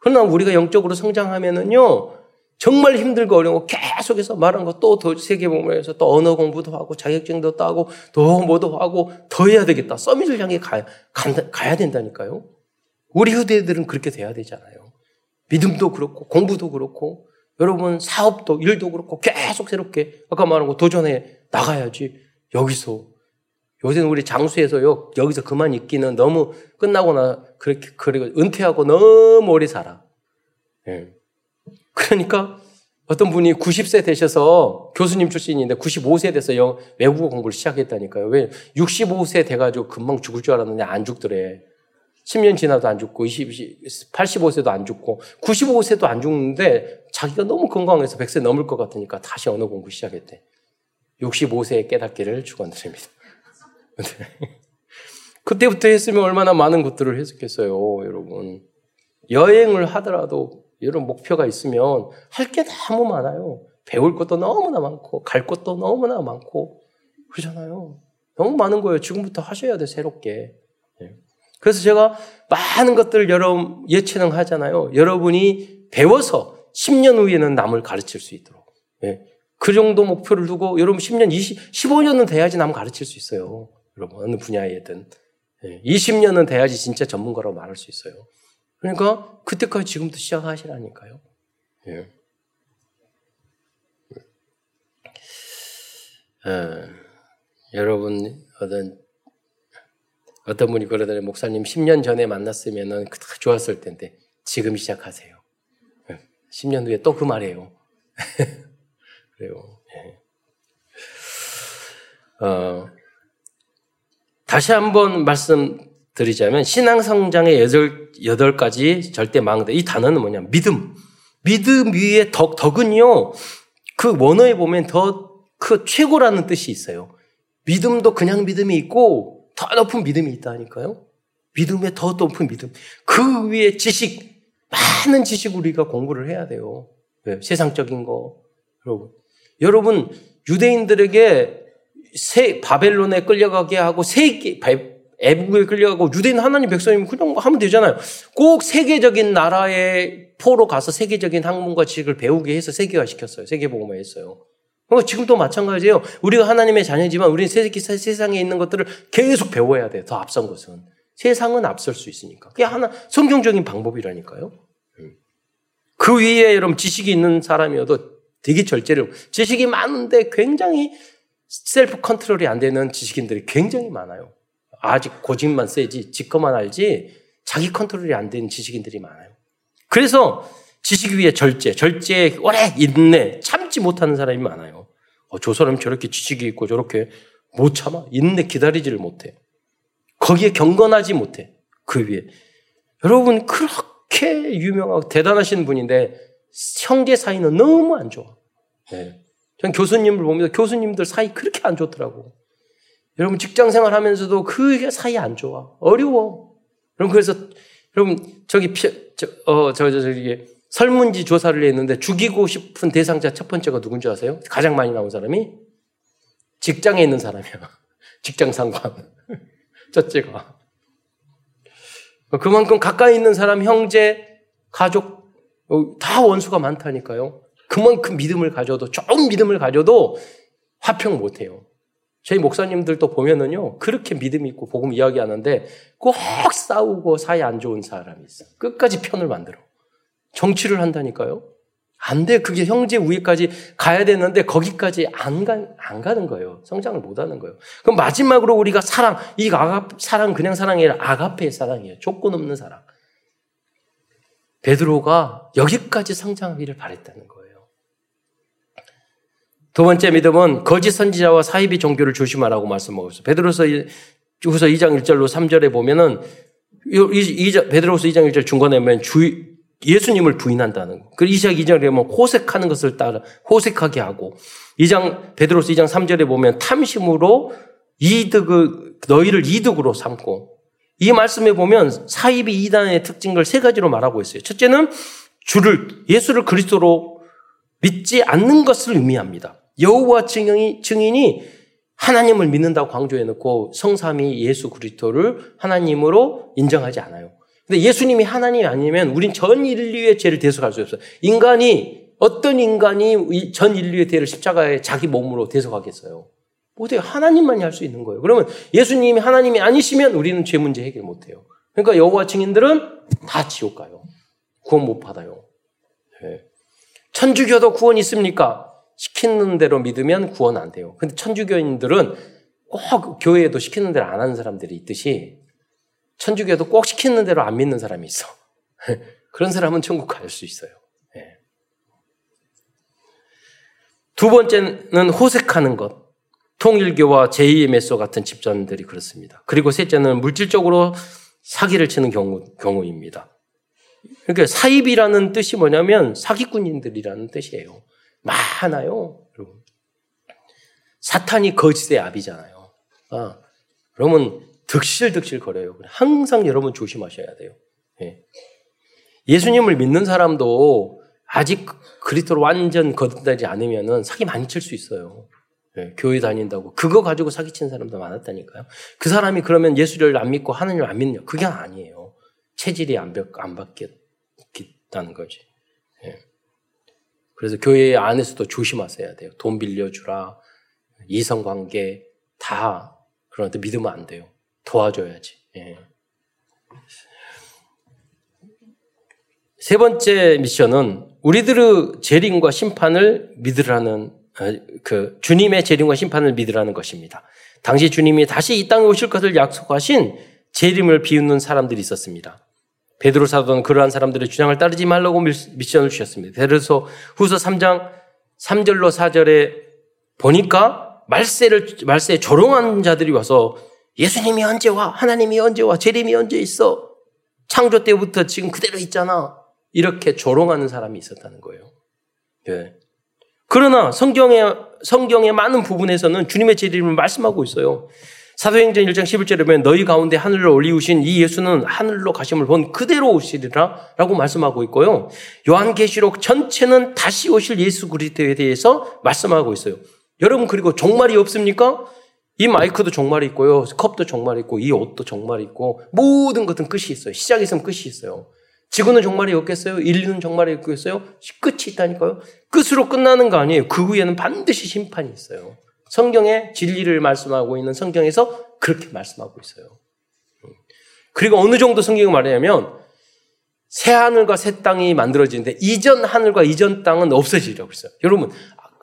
S1: 그러나 우리가 영적으로 성장하면은요 정말 힘들고 어려워 계속해서 말한 거또 세계보면서 또 언어 공부도 하고 자격증도 따고 또 뭐도 하고 더 해야 되겠다. 서밋을 향해 가야, 가야 된다니까요. 우리 후대들은 그렇게 돼야 되잖아요. 믿음도 그렇고 공부도 그렇고 여러분 사업도 일도 그렇고 계속 새롭게 아까 말한 거 도전해 나가야지 여기서 요새는 우리 장수에서요 여기서 그만 있기는 너무 끝나거나 그렇게 그리고 은퇴하고 너무 오래 살아. 예. 그러니까 어떤 분이 90세 되셔서 교수님 출신인데 95세 돼서 영, 외국어 공부를 시작했다니까요. 왜 65세 돼가지고 금방 죽을 줄 알았는데 안 죽더래. 10년 지나도 안 죽고 20, 85세도 안 죽고 95세도 안 죽는데 자기가 너무 건강해서 100세 넘을 것 같으니까 다시 언어 공부 시작했대. 65세에 깨닫기를 축원드립니다. (laughs) 그때부터 했으면 얼마나 많은 것들을 했었겠어요, 여러분. 여행을 하더라도 이런 목표가 있으면 할 게 너무 많아요. 배울 것도 너무나 많고, 갈 것도 너무나 많고, 그러잖아요. 너무 많은 거예요. 지금부터 하셔야 돼, 새롭게. 예. 그래서 제가 많은 것들을 여러분 예체능 하잖아요. 여러분이 배워서 10년 후에는 남을 가르칠 수 있도록. 예. 그 정도 목표를 두고 여러분 10년, 20, 15년은 돼야지 남 가르칠 수 있어요. 여러분, 어느 분야에든. 20년은 예. 돼야지 진짜 전문가라고 말할 수 있어요. 그러니까 그때까지 지금부터 시작하시라니까요. 예. 어, 여러분 어떤 어떤 분이 그러더래 목사님 10년 전에 만났으면은 좋았을 텐데 지금 시작하세요. 10년 예. 후에 또 그 말이에요. (laughs) 그래요. 예. 어, 다시 한번 말씀 드리자면 신앙 성장의 여덟, 여덟 가지 절대 망대. 이 단어는 뭐냐? 믿음. 믿음 위에 덕, 덕은요, 그 원어에 보면 더 그 최고라는 뜻이 있어요. 믿음도 그냥 믿음이 있고 더 높은 믿음이 있다니까요. 믿음에 더 높은 믿음. 그 위에 지식, 많은 지식 우리가 공부를 해야 돼요. 네, 세상적인 거. 여러분. 여러분, 유대인들에게 세, 바벨론에 끌려가게 하고 세계, 애국에 끌려가고 유대인 하나님 백성이면 그냥 하면 되잖아요. 꼭 세계적인 나라의 포로 가서 세계적인 학문과 지식을 배우게 해서 세계화 시켰어요. 세계보고만 했어요. 그러니까 지금도 마찬가지예요. 우리가 하나님의 자녀지만 우리는 세계, 세상에 있는 것들을 계속 배워야 돼요. 더 앞선 것은. 세상은 앞설 수 있으니까. 그게 하나, 성경적인 방법이라니까요. 음. 그 위에 여러분 지식이 있는 사람이어도 되게 절제를, 지식이 많은데 굉장히 셀프 컨트롤이 안 되는 지식인들이 굉장히 많아요. 아직 고집만 세지, 지거만 알지, 자기 컨트롤이 안 되는 지식인들이 많아요. 그래서 지식 위에 절제, 절제에 오래 인내, 참지 못하는 사람이 많아요. 어, 저 사람 저렇게 지식이 있고 저렇게 못 참아. 인내 기다리지를 못해. 거기에 경건하지 못해. 그 위에. 여러분, 그렇게 유명하고 대단하신 분인데 형제 사이는 너무 안 좋아. 네. 전 교수님을 보면서 교수님들 사이 그렇게 안 좋더라고. 여러분 직장 생활 하면서도 그게 사이 안 좋아. 어려워. 여러분 그래서 여러분 저기 저, 어, 저, 저, 저기 설문지 조사를 했는데 죽이고 싶은 대상자 첫 번째가 누군지 아세요? 가장 많이 나온 사람이 직장에 있는 사람이야. (laughs) 직장 상관. (laughs) 첫째가. 그만큼 가까이 있는 사람, 형제, 가족, 어, 다 원수가 많다니까요. 그만큼 믿음을 가져도, 조금 믿음을 가져도 화평 못 해요. 저희 목사님들도 보면은요, 그렇게 믿음 있고 복음 이야기하는데 꼭 싸우고 사이 안 좋은 사람이 있어. 끝까지 편을 만들어. 정치를 한다니까요. 안 돼. 그게 형제 우위까지 가야 되는데 거기까지 안, 가, 안 가는 거예요. 성장을 못 하는 거예요. 그럼 마지막으로 우리가 사랑, 이 아가, 사랑 그냥 사랑이 아니라 아가페의 사랑이에요. 조건 없는 사랑. 베드로가 여기까지 성장하기를 바랬다는 거예요. 두 번째 믿음은 거짓 선지자와 사이비 종교를 조심하라고 말씀하고 있어요. 베드로서 후서 2장 1절로 3절에 보면은 베드로서 2장 1절 중간에 보면 주, 예수님을 부인한다는 거. 그리고 이시작 2장에 보면 호색하는 것을 따라 호색하게 하고 2장 베드로서 2장 3절에 보면 탐심으로 이득을 너희를 이득으로 삼고 이 말씀에 보면 사이비 이단의 특징을 세 가지로 말하고 있어요. 첫째는 주를 예수를 그리스도로 믿지 않는 것을 의미합니다. 여호와 증인이, 증인이 하나님을 믿는다고 강조해 놓고 성삼이 예수 그리스도를 하나님으로 인정하지 않아요. 근데 예수님이 하나님이 아니면 우린 전 인류의 죄를 대속할 수 없어요. 인간이 어떤 인간이 전 인류의 죄를 십자가에 자기 몸으로 대속하겠어요? 어떻게 하나님만이 할 수 있는 거예요. 그러면 예수님이 하나님이 아니시면 우리는 죄 문제 해결 못 해요. 그러니까 여호와 증인들은 다 지옥 가요. 구원 못 받아요. 네. 천주교도 구원 있습니까? 시키는 대로 믿으면 구원 안 돼요. 근데 천주교인들은 꼭 교회에도 시키는 대로 안 하는 사람들이 있듯이 천주교도 꼭 시키는 대로 안 믿는 사람이 있어. (laughs) 그런 사람은 천국 갈 수 있어요. 네. 두 번째는 호색하는 것. 통일교와 제2의메소 같은 집단들이 그렇습니다. 그리고 셋째는 물질적으로 사기를 치는 경우, 경우입니다. 그러니까 사입이라는 뜻이 뭐냐면 사기꾼인들이라는 뜻이에요. 많아요. 여러분. 사탄이 거짓의 압이잖아요. 아, 그러면 득실득실 거려요. 항상 여러분 조심하셔야 돼요. 예. 예수님을 믿는 사람도 아직 그리스도로 완전 거듭나지 않으면 사기 많이 칠 수 있어요. 예, 교회 다닌다고 그거 가지고 사기친 사람도 많았다니까요. 그 사람이 그러면 예수를 안 믿고 하나님을 안 믿냐? 그게 아니에요. 체질이 안, 안 바뀌었다는 거지. 예. 그래서 교회 안에서도 조심하셔야 돼요. 돈 빌려주라, 이성 관계 다 그런데 믿으면 안 돼요. 도와줘야지. 예. 세 번째 미션은 우리들의 재림과 심판을 믿으라는 어, 그 주님의 재림과 심판을 믿으라는 것입니다. 당시 주님이 다시 이 땅에 오실 것을 약속하신 재림을 비웃는 사람들이 있었습니다. 베드로 사도는 그러한 사람들의 주장을 따르지 말라고 미션을 주셨습니다. 베드로서 후서 3장 3절로 4절에 보니까 말세를 말세에 조롱한 자들이 와서 예수님이 언제 와? 하나님이 언제 와? 재림이 언제 있어? 창조 때부터 지금 그대로 있잖아. 이렇게 조롱하는 사람이 있었다는 거예요. 예. 그러나 성경의 성경의 많은 부분에서는 주님의 재림을 말씀하고 있어요. 사도행전 1장 11절에 보면 너희 가운데 하늘로 올리우신 이 예수는 하늘로 가심을 본 그대로 오시리라 라고 말씀하고 있고요. 요한계시록 전체는 다시 오실 예수 그리스도에 대해서 말씀하고 있어요. 여러분 그리고 종말이 없습니까? 이 마이크도 종말이 있고요. 컵도 종말이 있고 이 옷도 종말이 있고 모든 것은 끝이 있어요. 시작이 있으면 끝이 있어요. 지구는 종말이 없겠어요? 인류는 종말이 없겠어요? 끝이 있다니까요. 끝으로 끝나는 거 아니에요. 그 후에는 반드시 심판이 있어요. 성경의 진리를 말씀하고 있는 성경에서 그렇게 말씀하고 있어요. 그리고 어느 정도 성경이 말하냐면 새 하늘과 새 땅이 만들어지는데 이전 하늘과 이전 땅은 없어지려고 했어요. 여러분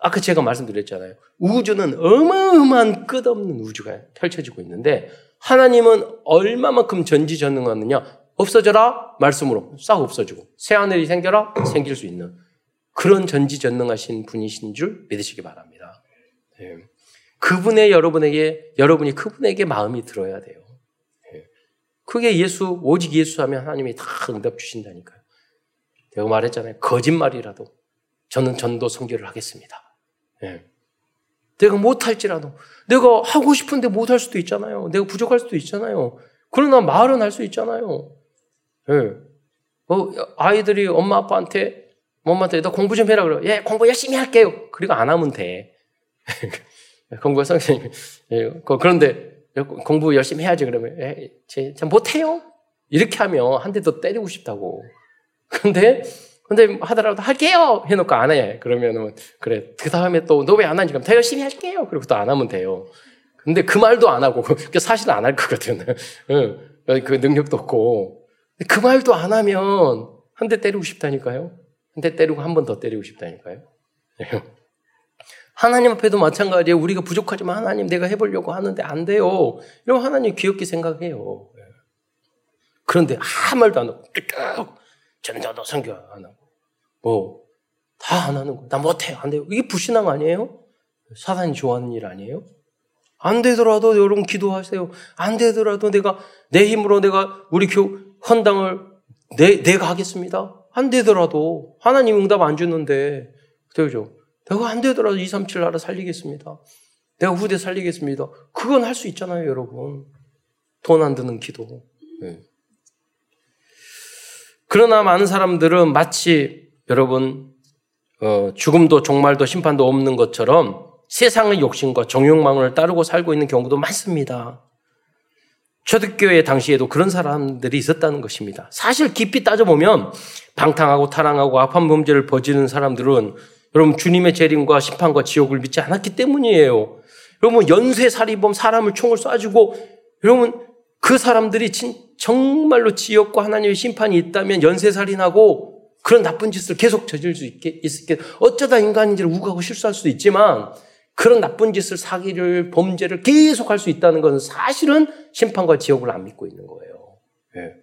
S1: 아까 제가 말씀드렸잖아요. 우주는 어마어마한 끝없는 우주가 펼쳐지고 있는데 하나님은 얼마만큼 전지전능하느냐? 없어져라 말씀으로 싹 없어지고 새 하늘이 생겨라 생길 수 있는 그런 전지전능하신 분이신 줄 믿으시기 바랍니다. 네. 그분의 여러분에게, 여러분이 그분에게 마음이 들어야 돼요. 예. 그게 예수, 오직 예수 하면 하나님이 다 응답 주신다니까요. 내가 말했잖아요. 거짓말이라도 저는 전도 선교를 하겠습니다. 예. 내가 못할지라도 내가 하고 싶은데 못할 수도 있잖아요. 내가 부족할 수도 있잖아요. 그러나 말은 할 수 있잖아요. 예. 어, 아이들이 엄마 아빠한테 엄마한테 너 공부 좀 해라 그래. 예, 공부 열심히 할게요. 그리고 안 하면 돼. (laughs) 공부 선생님. 예, 그런데 공부 열심히 해야지 그러면 예, 제, 저 못해요. 이렇게 하면 한 대 더 때리고 싶다고. 근데 근데 하더라도 할게요 해놓고 안 해. 그러면은 그래 그 다음에 또 너 왜 안 하니? 그럼 더 열심히 할게요. 그리고 또 안 하면 돼요. 근데 그 말도 안 하고 (laughs) 그 사실 안 할 거거든. 응. 그 능력도 없고 그 말도 안 하면 한 대 때리고 싶다니까요. 한 대 때리고 한 번 더 때리고 싶다니까요. 하나님 앞에도 마찬가지예요. 우리가 부족하지만 하나님 내가 해보려고 하는데 안 돼요. 이러면 하나님 귀엽게 생각해요. 그런데 아무 말도 안 하고 뚝뚝 전도도 선교 안 하고 뭐 다 안 하는 거. 나 못해요. 안 돼요. 이게 불신앙 아니에요? 사단이 좋아하는 일 아니에요? 안 되더라도 여러분 기도하세요. 안 되더라도 내가 내 힘으로 내가 우리 교 헌당을 내, 내가 하겠습니다. 안 되더라도 하나님 응답 안 주는데 그죠? 내가 안 되더라도 2, 3, 7 나라 살리겠습니다. 내가 후대 살리겠습니다. 그건 할 수 있잖아요, 여러분. 돈 안 드는 기도. 네. 그러나 많은 사람들은 마치 여러분 어, 죽음도 종말도 심판도 없는 것처럼 세상의 욕심과 정욕망을 따르고 살고 있는 경우도 많습니다. 초대교회 당시에도 그런 사람들이 있었다는 것입니다. 사실 깊이 따져보면 방탕하고 타랑하고 악한 범죄를 벌지는 사람들은 여러분 주님의 재림과 심판과 지옥을 믿지 않았기 때문이에요. 여러분 연쇄살이범 사람을 총을 쏴주고 여러분 그 사람들이 진, 정말로 지옥과 하나님의 심판이 있다면 연쇄 살인하고 그런 나쁜 짓을 계속 저질 수 있게, 있게 어쩌다 인간인지를 우가고 실수할 수도 있지만 그런 나쁜 짓을 사기를 범죄를 계속 할 수 있다는 것은 사실은 심판과 지옥을 안 믿고 있는 거예요. 네.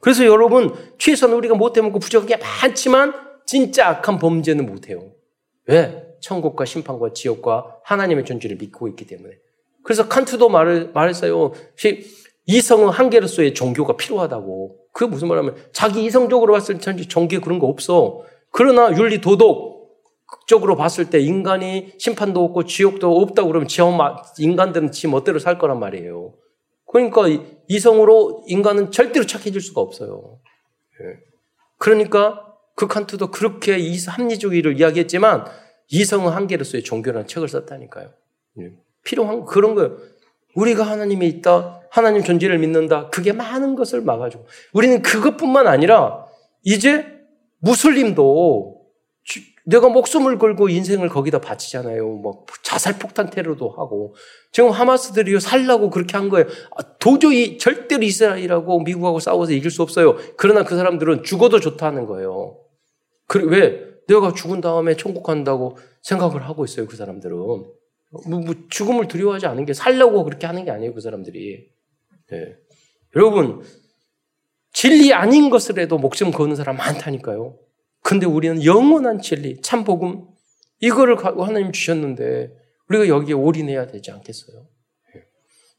S1: 그래서 여러분 최소한 우리가 못해 먹고 부족한 게 많지만 진짜 악한 범죄는 못해요. 왜? 천국과 심판과 지옥과 하나님의 존재를 믿고 있기 때문에. 그래서 칸트도 말을, 말했어요. 이성은 한계로서의 종교가 필요하다고. 그게 무슨 말하면 자기 이성적으로 봤을 때 종교에 그런 거 없어. 그러나 윤리 도덕적으로 봤을 때 인간이 심판도 없고 지옥도 없다고 그러면 지 인간들은 지 멋대로 살 거란 말이에요. 그러니까 이성으로 인간은 절대로 착해질 수가 없어요. 예. 그러니까 그 칸트도 그렇게 합리주의를 이야기했지만 이성은 한계로서의 종교라는 책을 썼다니까요. 예. 필요한 그런 거예요. 우리가 하나님이 있다, 하나님 존재를 믿는다. 그게 많은 것을 막아주고 우리는 그것뿐만 아니라 이제 무슬림도 내가 목숨을 걸고 인생을 거기다 바치잖아요. 뭐 자살 폭탄 테러도 하고 지금 하마스들이 살라고 그렇게 한 거예요. 아, 도저히 절대로 이스라엘하고 미국하고 싸워서 이길 수 없어요. 그러나 그 사람들은 죽어도 좋다는 거예요. 그, 왜? 내가 죽은 다음에 천국 간다고 생각을 하고 있어요, 그 사람들은. 뭐, 뭐 죽음을 두려워하지 않은 게 살려고 그렇게 하는 게 아니에요, 그 사람들이. 네. 여러분, 진리 아닌 것을 해도 목숨 거는 사람 많다니까요. 근데 우리는 영원한 진리, 참 복음, 이거를 갖고 하나님 주셨는데, 우리가 여기에 올인해야 되지 않겠어요? 네.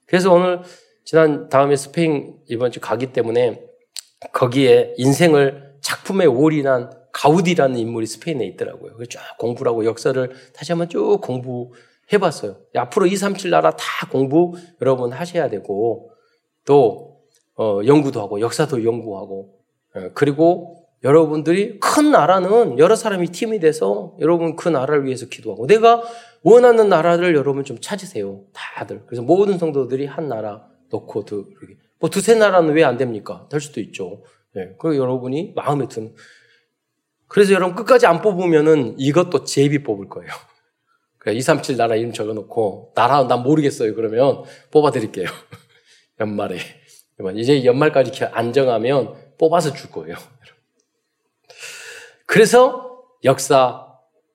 S1: 그래서 오늘, 지난 다음에 스페인 이번 주 가기 때문에, 거기에 인생을 작품에 올인한 가우디라는 인물이 스페인에 있더라고요. 쭉 공부를 하고 역사를 다시 한번 쭉 공부해 봤어요. 앞으로 2, 3, 7 나라 다 공부 여러분 하셔야 되고 또 어, 연구도 하고 역사도 연구하고 예, 그리고 여러분들이 큰 나라는 여러 사람이 팀이 돼서 여러분 그 나라를 위해서 기도하고 내가 원하는 나라를 여러분 좀 찾으세요. 다들. 그래서 모든 성도들이 한 나라 놓고 두, 뭐 두세 나라는 왜 안 됩니까? 될 수도 있죠. 예. 그리고 여러분이 마음에 드는 그래서 여러분 끝까지 안 뽑으면은 이것도 제비 뽑을 거예요. 237 나라 이름 적어놓고 나라 난 모르겠어요. 그러면 뽑아드릴게요. (laughs) 연말에 이제 연말까지 안정하면 뽑아서 줄 거예요. 그래서 역사,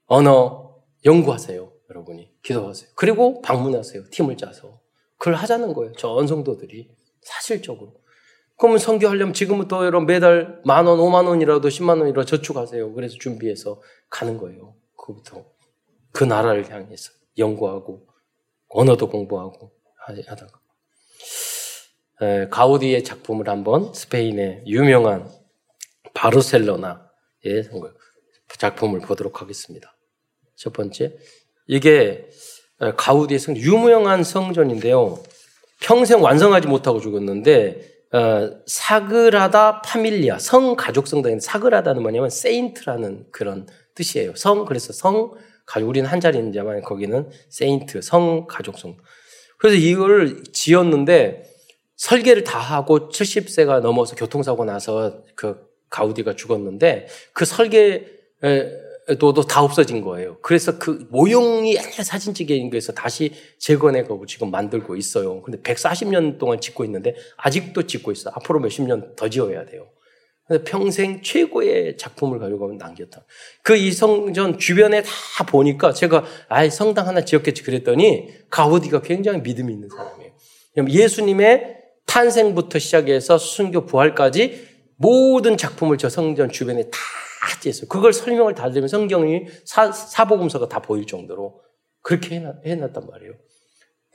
S1: 언어 연구하세요. 여러분이 기도하세요. 그리고 방문하세요. 팀을 짜서 그걸 하자는 거예요. 전 성도들이 사실적으로. 그러면 성교하려면 지금부터 여러분 매달 만 원, 오만 원이라도 십만 원이라도 저축하세요. 그래서 준비해서 가는 거예요. 그부터 그 나라를 향해서 연구하고 언어도 공부하고 하다가 가우디의 작품을 한번 스페인의 유명한 바르셀로나의 작품을 보도록 하겠습니다. 첫 번째, 이게 가우디의 성 유명한 성전인데요. 평생 완성하지 못하고 죽었는데 어, 사그라다 파밀리아 성 가족 성당인 사그라다는 뭐냐면 세인트라는 그런 뜻이에요. 성 그래서 성 가족 우리는 한 자리인지만 거기는 세인트 성 가족 성. 그래서 이걸 지었는데 설계를 다 하고 70세가 넘어서 교통사고 나서 그 가우디가 죽었는데 그 설계 도 다 없어진 거예요. 그래서 그 모형이 옛날 사진찍인 거에서 다시 재건해가고 지금 만들고 있어요. 근데 140년 동안 짓고 있는데 아직도 짓고 있어. 앞으로 몇십 년 더 지어야 돼요. 평생 최고의 작품을 가지고 남겼다. 그 이 성전 주변에 다 보니까 제가 아예 성당 하나 지었겠지 그랬더니 가우디가 굉장히 믿음이 있는 사람이에요. 예수님의 탄생부터 시작해서 순교 부활까지 모든 작품을 저 성전 주변에 다 찌었어요. 그걸 설명을 다 드리면 성경이 사, 사복음서가 다 보일 정도로 그렇게 해놨, 해놨단 말이에요.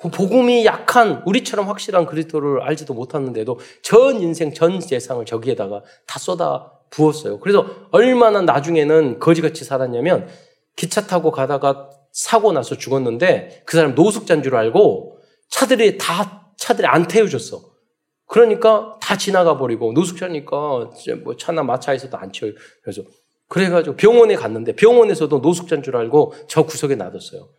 S1: 그 복음이 약한 우리처럼 확실한 그리스도를 알지도 못하는데도 전 인생 전 재상을 저기에다가 다 쏟아 부었어요. 그래서 얼마나 나중에는 거지같이 살았냐면 기차 타고 가다가 사고 나서 죽었는데 그 사람 노숙자인 줄 알고 차들이 다 차들이 안 태워줬어. 그러니까 다 지나가 버리고 노숙자니까 뭐 차나 마차에서도 안 치워요. 그래서 그래가지고 병원에 갔는데 병원에서도 노숙자인 줄 알고 저 구석에 놔뒀어요.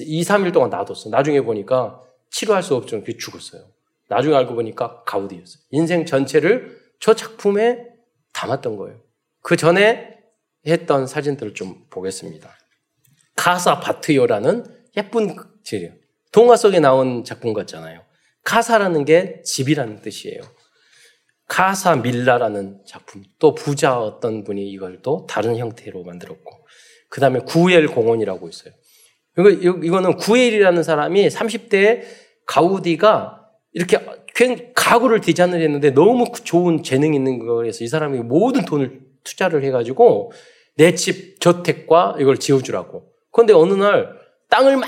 S1: 2, 3일 동안 놔뒀어. 나중에 보니까 치료할 수 없죠. 그 죽었어요. 나중에 알고 보니까 가우디였어요. 인생 전체를 저 작품에 담았던 거예요. 그 전에 했던 사진들을 좀 보겠습니다. 카사 바트요라는 예쁜 질이에요. 동화 속에 나온 작품 같잖아요. 카사라는 게 집이라는 뜻이에요. 카사 밀라라는 작품. 또 부자 어떤 분이 이걸 또 다른 형태로 만들었고. 그 다음에 구엘 공원이라고 있어요. 이거, 이거는 구엘이라는 사람이 30대에 가우디가 이렇게 가구를 디자인을 했는데 너무 좋은 재능 있는 거에서 이 사람이 모든 돈을 투자를 해가지고 내 집 저택과 이걸 지어주라고. 그런데 어느 날 땅을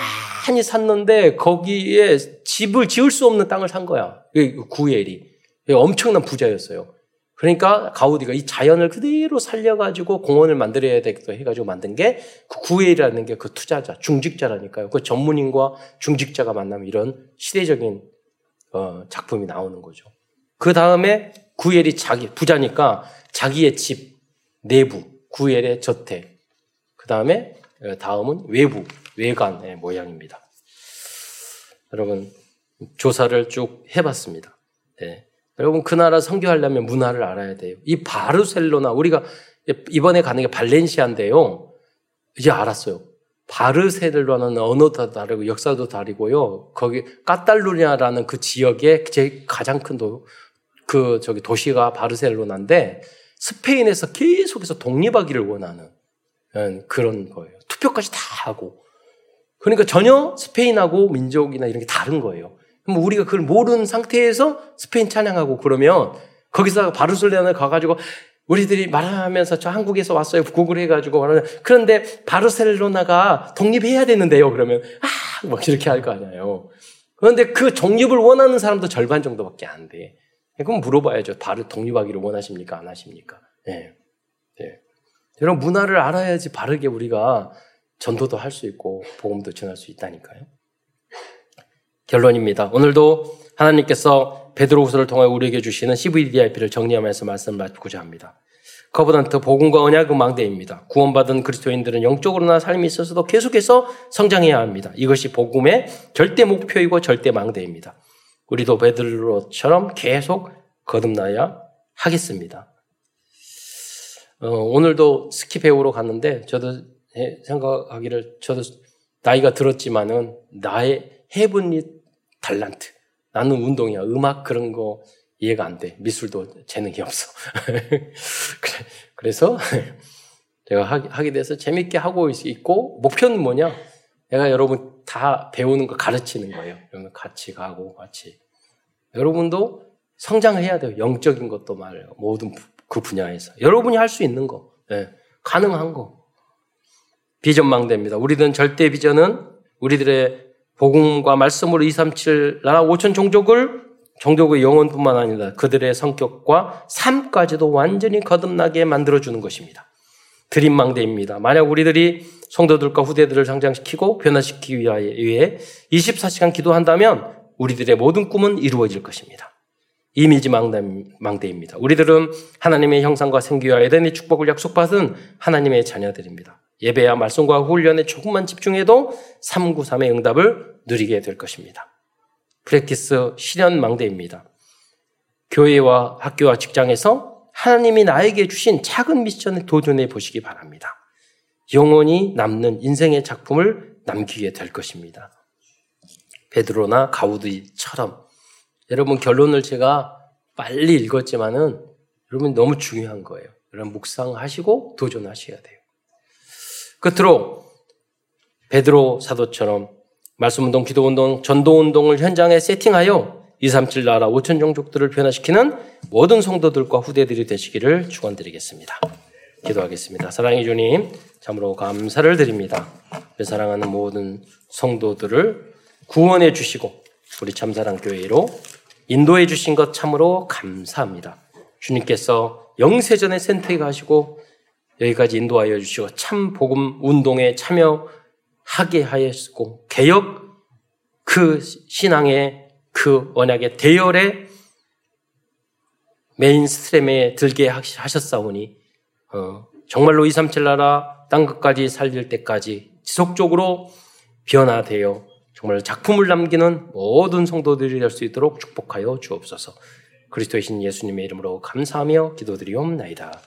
S1: 많이 샀는데 거기에 집을 지을 수 없는 땅을 산 거야. 구엘이. 엄청난 부자였어요. 그러니까 가우디가 이 자연을 그대로 살려가지고 공원을 만들어야 되겠다 해가지고 만든 게 그 구엘이라는 게 그 투자자, 중직자라니까요. 그 전문인과 중직자가 만나면 이런 시대적인 어, 작품이 나오는 거죠. 그 다음에 구엘이 자기 부자니까 자기의 집 내부, 구엘의 저택. 그 다음에 어, 다음은 외부, 외관의 모양입니다. 여러분 조사를 쭉 해봤습니다. 네. 여러분 그 나라 선교하려면 문화를 알아야 돼요. 이 바르셀로나 우리가 이번에 가는 게 발렌시아인데요. 이제 알았어요. 바르셀로나는 언어도 다르고 역사도 다르고요. 거기 까탈루냐라는 그 지역의 제 가장 큰 도, 그 저기 도시가 바르셀로나인데 스페인에서 계속해서 독립하기를 원하는 그런 거예요. 투표까지 다 하고. 그러니까 전혀 스페인하고 민족이나 이런 게 다른 거예요. 그럼 우리가 그걸 모르는 상태에서 스페인 찬양하고 그러면 거기서 바르셀로나에 가가지고 우리들이 말하면서 저 한국에서 왔어요. 구글 해가지고 말하는 그런데 바르셀로나가 독립해야 되는데요. 그러면 아, 뭐 이렇게 할 거 아니에요. 그런데 그 독립을 원하는 사람도 절반 정도밖에 안 돼. 그럼 물어봐야죠. 바로 독립하기를 원하십니까? 안 하십니까? 네. 네. 이런 문화를 알아야지 바르게 우리가 전도도 할 수 있고 복음도 전할 수 있다니까요. 결론입니다. 오늘도 하나님께서 베드로후서를 통해 우리에게 주시는 CVDIP를 정리하면서 말씀을 마치고자 합니다. Covenant 복음과 언약은 망대입니다. 구원받은 그리스도인들은 영적으로나 삶이 있어서도 계속해서 성장해야 합니다. 이것이 복음의 절대 목표이고 절대 망대입니다. 우리도 베드로처럼 계속 거듭나야 하겠습니다. 어, 오늘도 스키 배우러 갔는데 저도 생각하기를 저도 나이가 들었지만은 나의 heavenly 달란트. 나는 운동이야. 음악 그런 거 이해가 안 돼. 미술도 재능이 없어. (laughs) 그래서 (laughs) 제가 하게 돼서 재밌게 하고 있고 목표는 뭐냐? 내가 여러분 다 배우는 거 가르치는 거예요. 여러분 같이 가고 같이. 여러분도 성장해야 돼요. 영적인 것도 말이에요. 모든 그 분야에서. 여러분이 할 수 있는 거. 네. 가능한 거. 비전망대입니다. 우리는 절대 비전은 우리들의 복음과 말씀으로 237 나라 5천 종족을 종족의 영혼뿐만 아니라 그들의 성격과 삶까지도 완전히 거듭나게 만들어주는 것입니다. 드림망대입니다. 만약 우리들이 성도들과 후대들을 성장시키고 변화시키기 위해 24시간 기도한다면 우리들의 모든 꿈은 이루어질 것입니다. 이미지 망대입니다. 우리들은 하나님의 형상과 생기와 에덴의 축복을 약속받은 하나님의 자녀들입니다. 예배와 말씀과 훈련에 조금만 집중해도 393의 응답을 누리게 될 것입니다. 프랙티스 실현 망대입니다. 교회와 학교와 직장에서 하나님이 나에게 주신 작은 미션에 도전해 보시기 바랍니다. 영원히 남는 인생의 작품을 남기게 될 것입니다. 베드로나 가우드처럼 여러분 결론을 제가 빨리 읽었지만은 여러분 너무 중요한 거예요. 여러분 묵상하시고 도전하셔야 돼요. 끝으로 베드로 사도처럼 말씀운동, 기도운동, 전도운동을 현장에 세팅하여 237 나라 5천 종족들을 변화시키는 모든 성도들과 후대들이 되시기를 축원드리겠습니다. 기도하겠습니다. 사랑해 주님, 참으로 감사를 드립니다. 사랑하는 모든 성도들을 구원해 주시고 우리 참사랑 교회로 인도해 주신 것 참으로 감사합니다. 주님께서 영세전에 센터에 가시고 여기까지 인도하여 주시고 참 복음 운동에 참여하게 하였고 개혁 그 신앙의 그 언약의 대열에 mainstream에 들게 하셨사오니 어, 정말로 237 나라 땅 끝까지 살릴 때까지 지속적으로 변화되어 정말 작품을 남기는 모든 성도들이 될 수 있도록 축복하여 주옵소서. 그리스도의 신 예수님의 이름으로 감사하며 기도드리옵나이다.